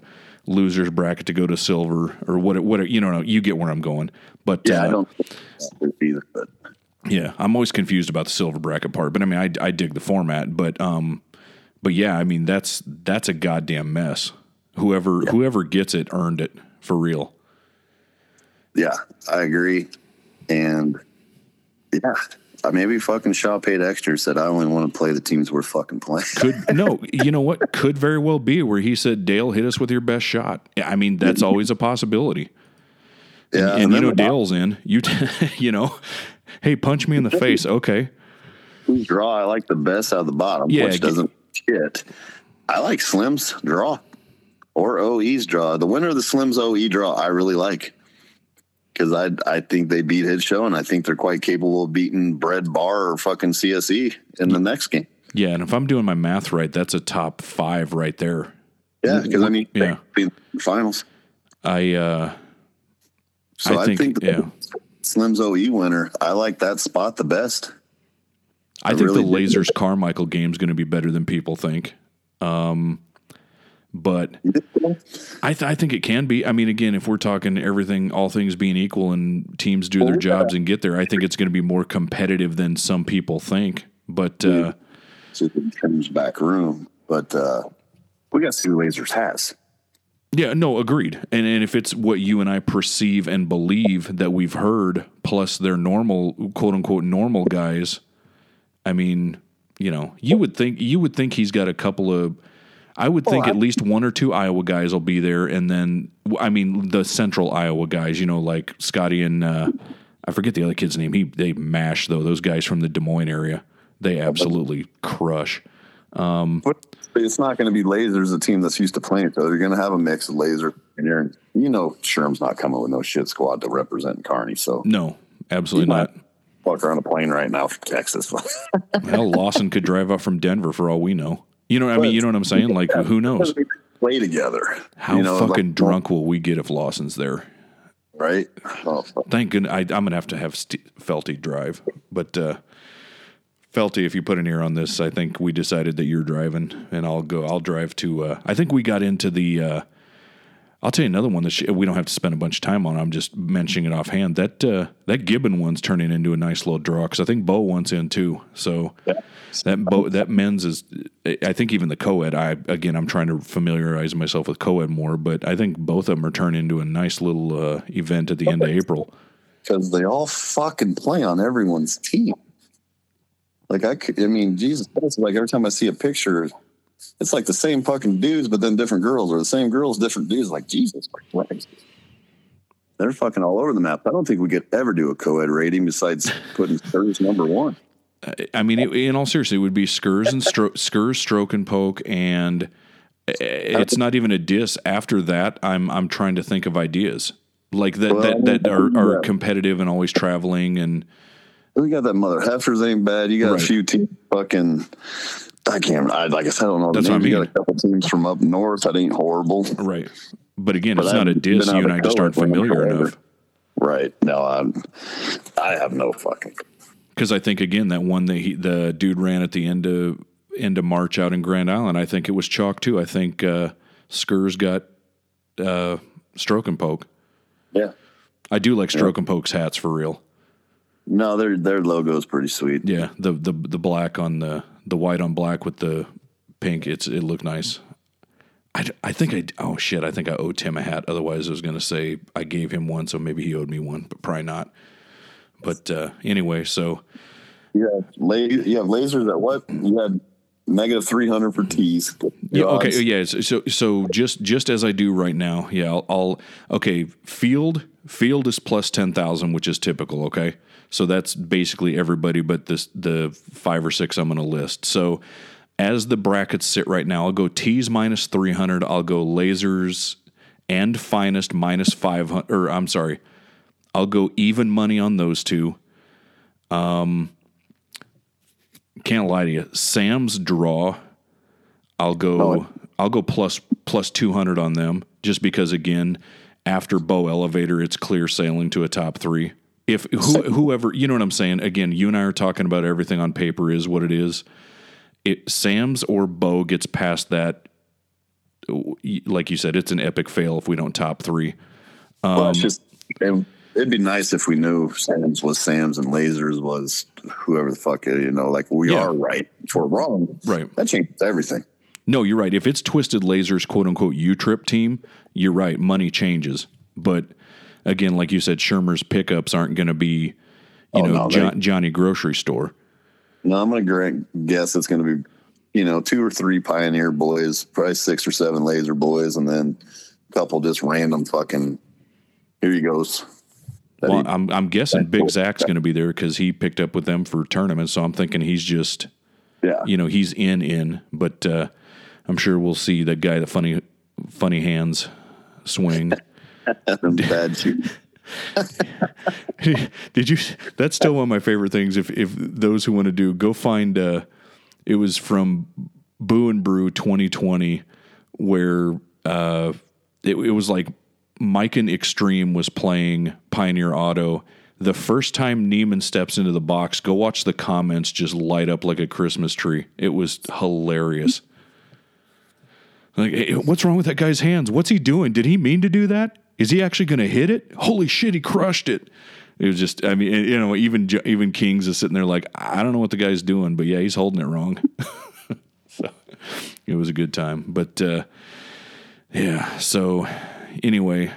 losers bracket to go to silver or what what you know you get where I'm going. But Yeah, I uh, don't either. But yeah, I'm always confused about the silver bracket part, but I mean, I, I dig the format, but um, but yeah, I mean that's that's a goddamn mess. Whoever whoever gets it earned it for real. Yeah, I agree. And yeah, maybe fucking Shaw paid extra. Said I only want to play the teams we're fucking playing. Could no, you know what? Could very well be where he said, "Dale, hit us with your best shot." I mean, that's always a possibility. yeah, and you know, Dale's in. You t- you know, hey, punch me in the face. Okay, draw I like the best out of the bottom, Yeah, which doesn't shit. I like Slim's draw or OE's draw. The winner of the Slim's OE draw, I really like. Because I I think they beat his show, and I think they're quite capable of beating Bread Bar or fucking CSE in the next game. Yeah, and if I'm doing my math right, that's a top five right there. Yeah, because I mean, Yeah. finals. I uh So I I think- think, yeah. Slim's OE winner. I like that spot the best. I, I think really the. Lasers Carmichael game is going to be better than people think. Um, but I, th- I think it can be. I mean, again, if we're talking everything, all things being equal, and teams do their jobs and get there, I think it's going to be more competitive than some people think. But uh, So comes back room, but uh, we got to see who Lasers has. yeah, no, agreed. And and if it's what you and I perceive and believe that we've heard, plus their normal quote unquote normal guys, I mean, you know, you would think you would think he's got a couple of. I would think I- at least one or two Iowa guys will be there, and then I mean the Central Iowa guys, you know, like Scotty and uh, I forget the other kid's name. He they mash though. Those guys from the Des Moines area, they absolutely crush. But it's not going to be Lasers, a team that's used to playing each other. You're going to have a mix of Laser and you're, you know, Sherm's not coming with no shit squad to represent Kearney. So No, absolutely not. might fuck around a plane right now from Texas. Hell, Lawson could drive up from Denver for all we know. You know, I mean, you know what I'm saying? Like, who knows? play together. How you know, fucking like- drunk will we get if Lawson's there? right? Oh. Thank goodness I, I'm gonna have to have St- Felty drive, but uh, Felty, if you put an ear on this, I think we decided that you're driving, and I'll go. I'll drive to. Uh, I think we got into the. Uh, I'll tell you another one that sh- we don't have to spend a bunch of time on. I'm just mentioning it offhand. That uh, that Gibbon one's turning into a nice little draw because I think Bo wants in too. So that Bo that men's is. I think even the co-ed. I again, I'm trying to familiarize myself with co-ed more, but I think both of them are turning into a nice little uh, event at the end of April. because they all fucking play on everyone's team. Like I, could, I mean, Jesus, Christ, like every time I see a picture, it's like the same fucking dudes, but then different girls, or the same girls, different dudes. Like Jesus Christ, they're fucking all over the map. I don't think we could ever do a co-ed rating besides putting Spurs number one. I mean, it, in all seriousness, it would be Skurs and stro- Skurs, Stroke and Poke, and uh, it's not even a diss. After that, I'm I'm trying to think of ideas like that that, that are, are competitive and always traveling and We got that mother heifers ain't bad. You got Right. a few teams fucking. I can't. I like I said, I don't know. That's what I mean. got a couple teams from up north that ain't horrible. right. But again, But it's not a diss. You and I just aren't familiar enough. Right. No, I'm. I have no fucking. Because I think again that one that he, the dude ran at the end of end of March out in Grand Island. I think it was chalk too. I think uh, Skurs got uh, Stroke and Poke. Yeah. I do like Stroke and Poke's hats for real. No, their their logo is pretty sweet. Yeah, the the the black on the the white on black with the pink. It's it looked nice. I, I think I oh shit I think I owe Tim a hat. Otherwise, I was gonna say I gave him one, so maybe he owed me one, but probably not. But uh, anyway, so Yeah, la- you have lasers at what? You had negative three hundred for tees. yeah, Odds. okay, yeah. So so- just just as I do right now, yeah. I'll, I'll okay. Field field is plus ten thousand, which is typical. Okay, so that's basically everybody, but this the five or six I'm going to list. So as the brackets sit right now, I'll go tees minus three hundred. I'll go lasers and finest minus five hundred. Or I'm sorry, I'll go even money on those two. Um, can't lie to you. Sam's draw. I'll go. I'll go plus plus two hundred on them, just because again, after Bow Elevator, it's clear sailing to a top three. If who, whoever, you know what I'm saying. Again, you and I are talking about everything on paper is what it is. It Sam's or Bo gets past that. Like you said, it's an epic fail if we don't top three. Well, it's um, just it, it'd be nice if we knew Sam's was Sam's and lasers was whoever the fuck it, you know. Like we Yeah. are right. If we're wrong, Right. That changes everything. No, you're right. If it's Twisted Lasers, quote unquote, U Trip team, you're right. Money changes. But again, like you said, Shermer's pickups aren't going to be, you Oh, know, no, they- John, Johnny Grocery Store. No, I'm gonna guess it's gonna be, you know, two or three Pioneer boys, probably six or seven Laser boys, and then a couple just random fucking. Here he goes. Well, he- I'm, I'm guessing Big Zach's going to be there because he picked up with them for tournaments. So I'm thinking he's just, yeah, you know, he's in, in. But uh, I'm sure we'll see the guy, the funny, funny hands swing. them bad. Did you? That's still one of my favorite things. If if those who want to do, go find. Uh, it was from Boo and Brew 2020, where uh, it, it was like Mike and Extreme was playing Pioneer Auto. The first time Neiman steps into the box, go watch the comments just light up like a Christmas tree. It was hilarious. Like, hey, what's wrong with that guy's hands? What's he doing? Did he mean to do that? Is he actually going to hit it? Holy shit, he crushed it. It was just, I mean, you know, even even Kings is sitting there like, I don't know what the guy's doing, but yeah, he's holding it wrong. so it was a good time, but uh, yeah. So anyway,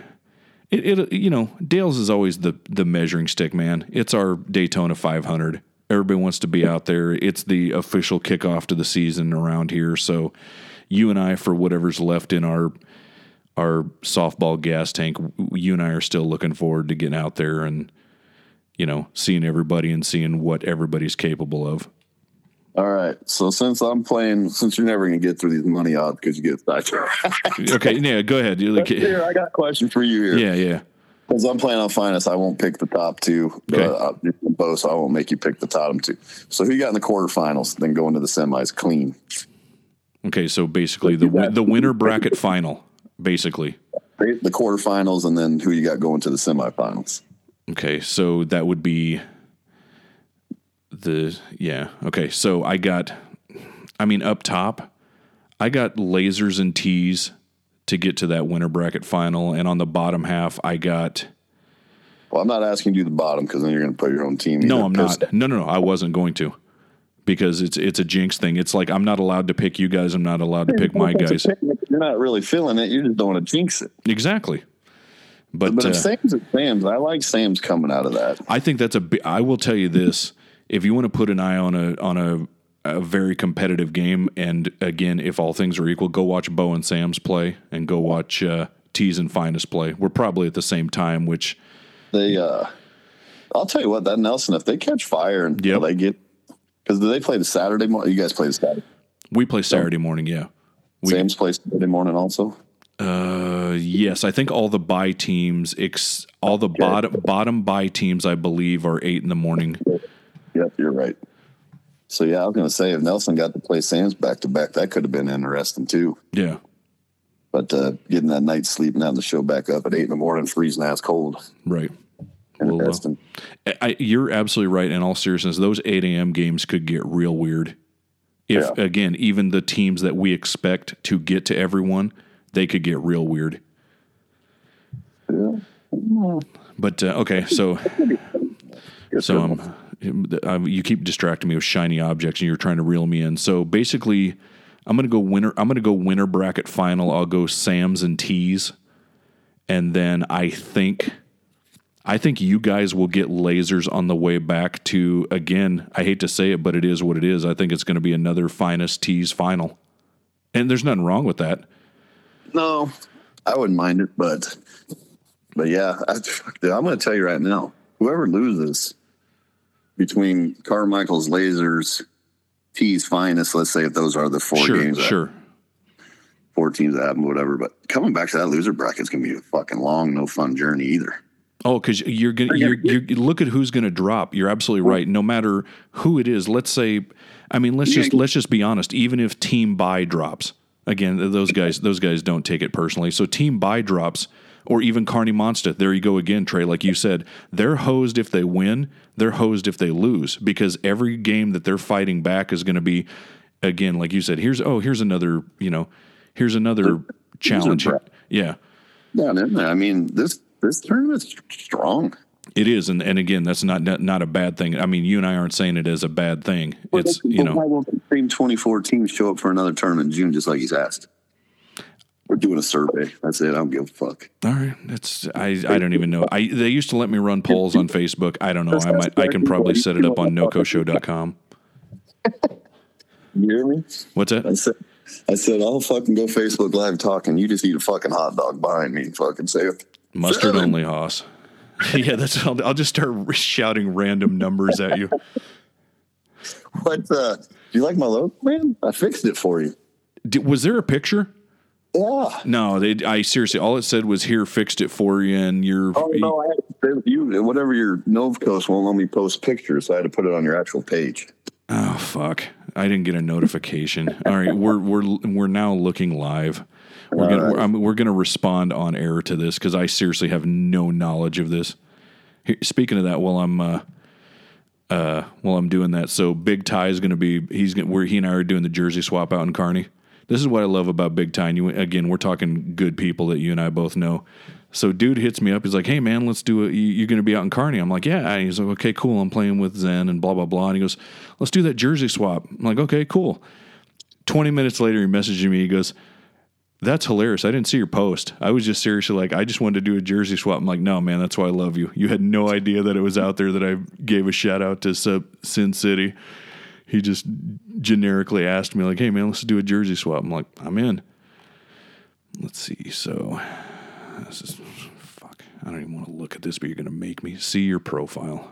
it, it you know Dale's is always the the measuring stick, man. It's our Daytona 500. Everybody wants to be out there. It's the official kickoff to the season around here. So you and I, for whatever's left in our our softball gas tank, you and I are still looking forward to getting out there and you know seeing everybody and seeing what everybody's capable of. All right. So since I'm playing, since you're never going to get through these money odds because you get sidetracked. okay. Yeah. Go ahead. You're like, here, I got a question for you here. Yeah. Yeah. Because I'm playing on finest, I won't pick the top two. Okay. Uh, both, so I won't make you pick the bottom two. So who you got in the quarterfinals? Then go into the semis clean. Okay. So basically, the the winner bracket final, basically. The quarterfinals, and then who you got going to the semifinals? Okay. So that would be the yeah. Okay. So I got, I mean, up top, I got lasers and tees to get to that winner bracket final, and on the bottom half, I got. Well, I'm not asking you the bottom because then you're going to put your own team. No. I'm not. No, no, no. I wasn't going to. Because it's it's a jinx thing. It's like I'm not allowed to pick you guys. I'm not allowed to pick my guys. You're not really feeling it. You just don't want to jinx it. Exactly. But, But uh, Sam's at Sam's, I like Sam's coming out of that. I think that's a. I will tell you this: if you want to put an eye on a on a, a very competitive game, and again, if all things are equal, go watch Bo and Sam's play, and go watch uh, T's and Finest play. We're probably at the same time, which They, uh, I'll tell you what, that Nelson, if they catch fire and Yep. they get, because do they play the Saturday morning? You guys play the Saturday. we play Saturday morning. Yeah. We, Sam's plays Saturday morning also. uh, yes, I think all the buy teams, ex, all the bottom bottom buy teams, I believe, are eight in the morning. Yep, you're right. So yeah, I was going to say if Nelson got to play Sam's back to back, that could have been interesting too. Yeah. But uh, getting that night's sleep and having the show back up at eight in the morning, freezing ass cold, Right. Well, uh. I, you're absolutely right. In all seriousness, those 8 a.m. games could get real weird. If Yeah. again, even the teams that we expect to get to everyone, they could get real weird. yeah. But uh, okay, so so um, um, you keep distracting me with shiny objects, and you're trying to reel me in. So basically, I'm gonna go winner. I'm gonna go winner bracket final. I'll go Sam's and T's, and then I think. I think you guys will get lasers on the way back to again. I hate to say it, but it is what it is. I think it's going to be another finest tees final, and there's nothing wrong with that. No, I wouldn't mind it, but but yeah, I, I'm going to tell you right now, whoever loses between Carmichael's lasers, T's finest, let's say if those are the four Sure, games, that- sure. four teams that happen, whatever. But coming back to that loser bracket is going to be a fucking long, no fun journey either. Oh, because you're gonna you're, you're look at who's gonna drop. You're absolutely right. No matter who it is, let's say, I mean, let's just let's just be honest. Even if Team Buy drops, again, those guys those guys don't take it personally. So Team Buy drops, or even Kearney Monster. There you go again, Trey. Like you said, they're hosed if they win. They're hosed if they lose because every game that they're fighting back is going to be, again, like you said. Here's oh, here's another you know, here's another challenge. Yeah. Yeah, I mean this this tournament's strong. It is, and, and again, that's not, not not a bad thing. I mean, you and I aren't saying it as a bad thing. It's you know, why won't the same 24 teams show up for another tournament in June, just like he's asked? We're doing a survey. That's it. I don't give a fuck. all right. that's I I don't even know. I they used to let me run polls on Facebook. I don't know. I might I can probably set it up on nocoshow.com. You hear me? What's I said, I said, I'll fucking go Facebook Live talking. You just eat a fucking hot dog behind me and fucking say it. Mustard Seven. only, Hoss. yeah, that's. I'll, I'll just start shouting random numbers at you. What? Uh, do you like my logo, man? I fixed it for you. Did, was there a picture? Yeah. No, they. I seriously, all it said was here, fixed it for you, and you're. Oh no, I had to you. Whatever your Novcoast won't let me post pictures, so I had to put it on your actual page. Oh fuck! I didn't get a notification. All right, we're we're we're now looking live. We're gonna we're, I'm, we're gonna respond on air to this because I seriously have no knowledge of this. Here, speaking of that, while I'm uh, uh, while I'm doing that, so Big Ty is gonna be he's gonna where he and I are doing the jersey swap out in Kearney. This is what I love about Big Ty. And you, again, we're talking good people that you and I both know. So dude hits me up. He's like, "Hey man, let's do it. You, are going to be out in Kearney?" I'm like, "Yeah." And he's like, "Okay, cool. I'm playing with Zen and blah blah blah." And he goes, "Let's do that jersey swap." I'm like, "Okay, cool." Twenty minutes later, he messages me. He goes, "That's hilarious. I didn't see your post. I was just seriously like, I just wanted to do a jersey swap." I'm like, "No, man, that's why I love you. You had no idea that it was out there that I gave a shout out to Sin City." He just generically asked me like, "Hey man, let's do a jersey swap." I'm like, "I'm in." Let's see. So this is fuck. I don't even want to look at this, but you're going to make me see your profile.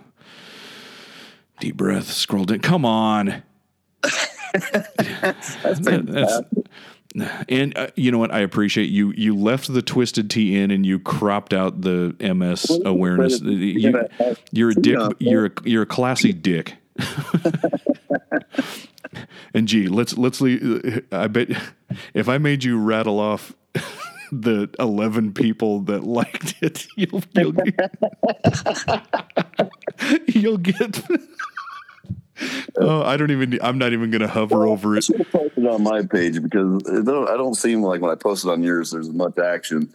Deep breath. Scroll down. Come on. that's, that's, and uh, you know what? I appreciate you. You left the twisted T in, and you cropped out the MS awareness. You, are a dick. You're a, you're a classy dick. and gee, let's let's leave. I bet if I made you rattle off the 11 people that liked it, you'll, you'll get, you'll get oh, I don't even. I'm not even going to hover well, over it. I post it on my page because I don't, I don't seem like when I post it on yours, there's much action.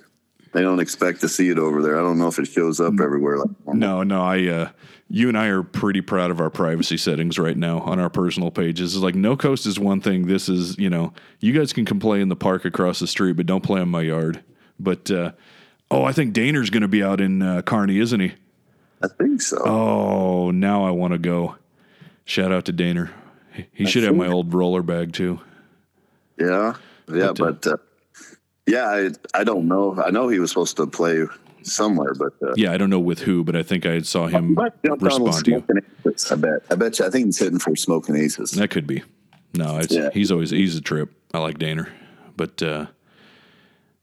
They don't expect to see it over there. I don't know if it shows up everywhere. Like no, no. I, uh, you and I are pretty proud of our privacy settings right now on our personal pages. It's like no coast is one thing. This is, you know, you guys can play in the park across the street, but don't play in my yard. But uh, oh, I think Daner's going to be out in uh, Kearney, isn't he? I think so. Oh, now I want to go. Shout out to Daner. He, should have my old roller bag too. Yeah, yeah, but, uh, but uh, yeah, I I don't know. I know he was supposed to play somewhere, but uh, yeah, I don't know with who, but I think I saw him respond to you. I bet. I bet you. I think he's hitting for smoking aces. That could be. No, yeah. he's always he's a trip. I like Daner, but uh,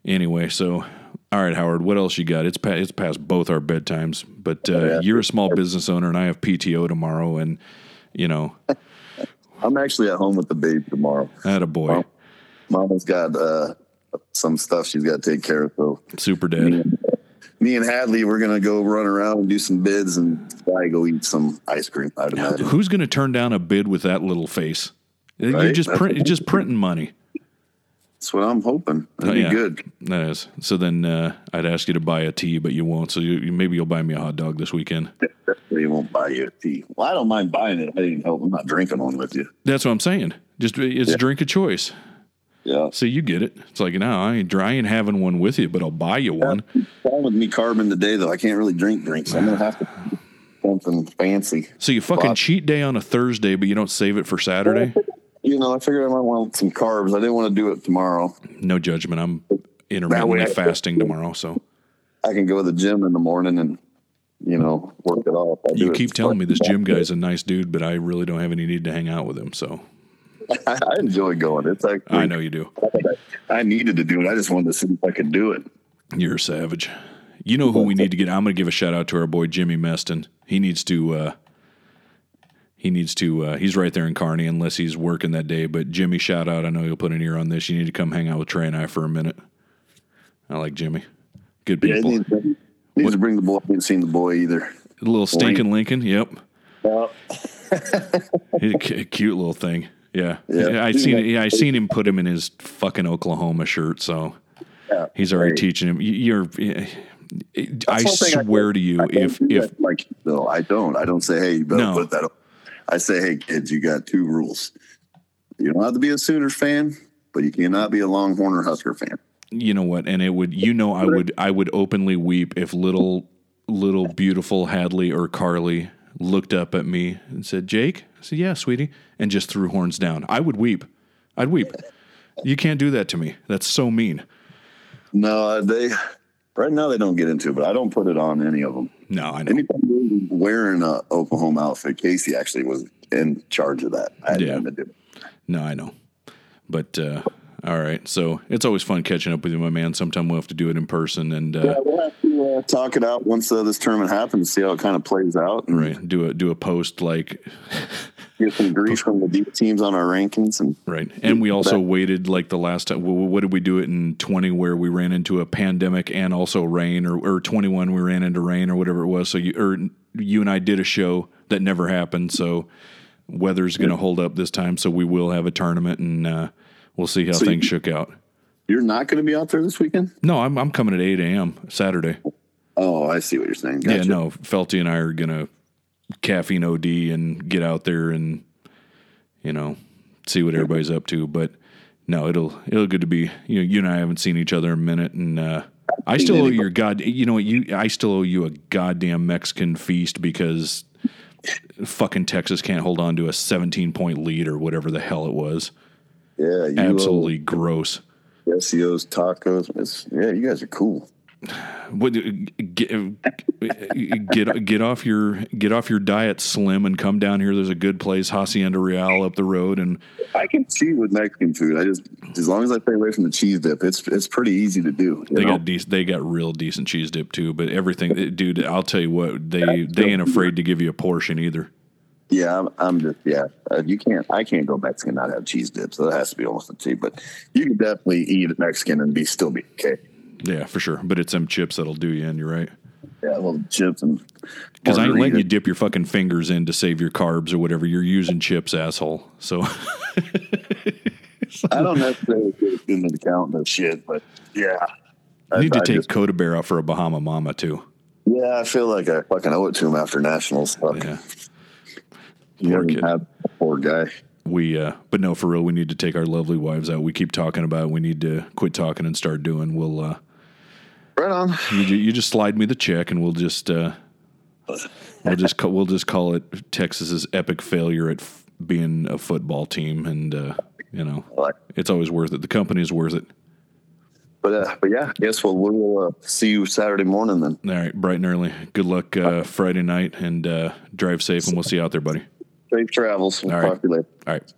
anyway, so all right, Howard, what else you got? It's past, it's past both our bedtimes, but uh, oh, yeah. you're a small business owner, and I have PTO tomorrow, and you know. I'm actually at home with the baby tomorrow. Had a boy. Mom, Mama's got uh, some stuff she's got to take care of. So super dead. Me and, me and Hadley, we're gonna go run around and do some bids and probably go eat some ice cream. I'd imagine. Who's gonna turn down a bid with that little face? Right? You're just print, you're just printing money. That's what I'm hoping. That'd oh, yeah. be good. That is. So then uh, I'd ask you to buy a tea, but you won't. So you, maybe you'll buy me a hot dog this weekend. Definitely won't buy you a tea. Well, I don't mind buying it. I didn't help. I'm not drinking one with you. That's what I'm saying. Just it's yeah. a drink of choice. Yeah. So you get it. It's like, no, I ain't, I ain't having one with you, but I'll buy you one. Fine with me carbon today, though. I can't really drink drinks. So I'm to have to something fancy. So you fucking cheat day on a Thursday, but you don't save it for Saturday? you know, I figured I might want some carbs. I didn't want to do it tomorrow. No judgment. I'm intermittently fasting tomorrow, so I can go to the gym in the morning and you know work it off. I you keep telling me this gym guy's a nice dude, but I really don't have any need to hang out with him. So I, enjoy going. It's like I know you do. I needed to do it. I just wanted to see if I could do it. You're a savage. You know who we need to get? I'm going to give a shout out to our boy Jimmy Meston. He needs to. Uh, he needs to. Uh, he's right there in Kearney, unless he's working that day. But Jimmy, shout out! I know you'll put an ear on this. You need to come hang out with Trey and I for a minute. I like Jimmy. Good people. Yeah, needs, needs to bring the boy. I haven't seen the boy either. A little stinking Lincoln. Yep. Yep. a cute little thing. Yeah. yeah. I seen. Yeah, I seen him put him in his fucking Oklahoma shirt. So yeah, he's already right. teaching him. You're. I swear I to you, if if like no, I don't. I don't say, hey, you better no. put that. I say, hey, kids, you got two rules. You don't have to be a Sooners fan, but you cannot be a Longhorn or Husker fan. You know what? And it would, you know, I would, I would openly weep if little, little beautiful Hadley or Carly looked up at me and said, Jake, I said, yeah, sweetie, and just threw horns down. I would weep. I'd weep. You can't do that to me. That's so mean. No, they right now they don't get into it, but I don't put it on any of them. No, I know. Anytime wearing a Oklahoma outfit. Casey actually was in charge of that. I had yeah. to do it. No, I know, but uh, All right. So it's always fun catching up with you, my man. Sometime we'll have to do it in person and uh, Yeah, we'll have to uh, talk it out once uh, this tournament happens, see how it kind of plays out, and right do a do a post like get some grief from the deep teams on our rankings. And right. And we also waited like the last time. What did we do it in twenty where we ran into a pandemic and also rain, or or twenty one we ran into rain or whatever it was. So you or you and I did a show that never happened. So weather's going to hold up this time. So we will have a tournament and uh, we'll see how So things you- shook out. you're not going to be out there this weekend? No, I'm I'm coming at eight a.m. Saturday. Oh, I see what you're saying. Yeah, no, Felty and I are gonna caffeine OD and get out there and you know see what everybody's up to. But no, it'll it'll good to be. You know, you and I haven't seen each other in a minute, and uh, I still owe your god. You know what? You I still owe you a goddamn Mexican feast because fucking Texas can't hold on to a 17 point lead or whatever the hell it was. Yeah, you Absolutely gross. owe SEOs, tacos. It's, yeah, you guys are cool. What, get, get get off your get off your diet, slim, and come down here. There's a good place, Hacienda Real, up the road, and I can see with Mexican food. I just as long as I stay away from the cheese dip, it's it's pretty easy to do. they know? got decent. They got real decent cheese dip too. But everything, dude, I'll tell you what, they they ain't afraid to give you a portion either. Yeah, I'm, I'm just yeah. Uh, you can't. I can't go Mexican and not have cheese dip. So that has to be almost a T. But you can definitely eat Mexican and be still be okay. Yeah, for sure. But it's them chips that'll do you in. You're right. Yeah, well, chips and Because I ain't letting you dip your fucking fingers in to save your carbs or whatever. You're using chips, asshole. So I don't necessarily take into account that shit, but yeah, you need I, to take just- Coda Bear out for a Bahama Mama too. yeah, I feel like I fucking owe it to him after nationals. Fuck, Yeah. poor kid. poor guy. We, uh, but no, for real, we need to take our lovely wives out. We keep talking about. It. We need to quit talking and start doing. We'll, uh, Right on. you, you just slide me the check, and we'll just, uh, we'll just, ca- we'll just call it Texas's epic failure at f- being a football team, and uh, you know, it's always worth it. The company's worth it. but uh, but yeah, guess what? We'll uh, see you Saturday morning then. All right, bright and early. Good luck uh, Friday night, and uh, drive safe, and we'll see you out there, buddy. Safe travels. We'll All right. talk to you later. All right.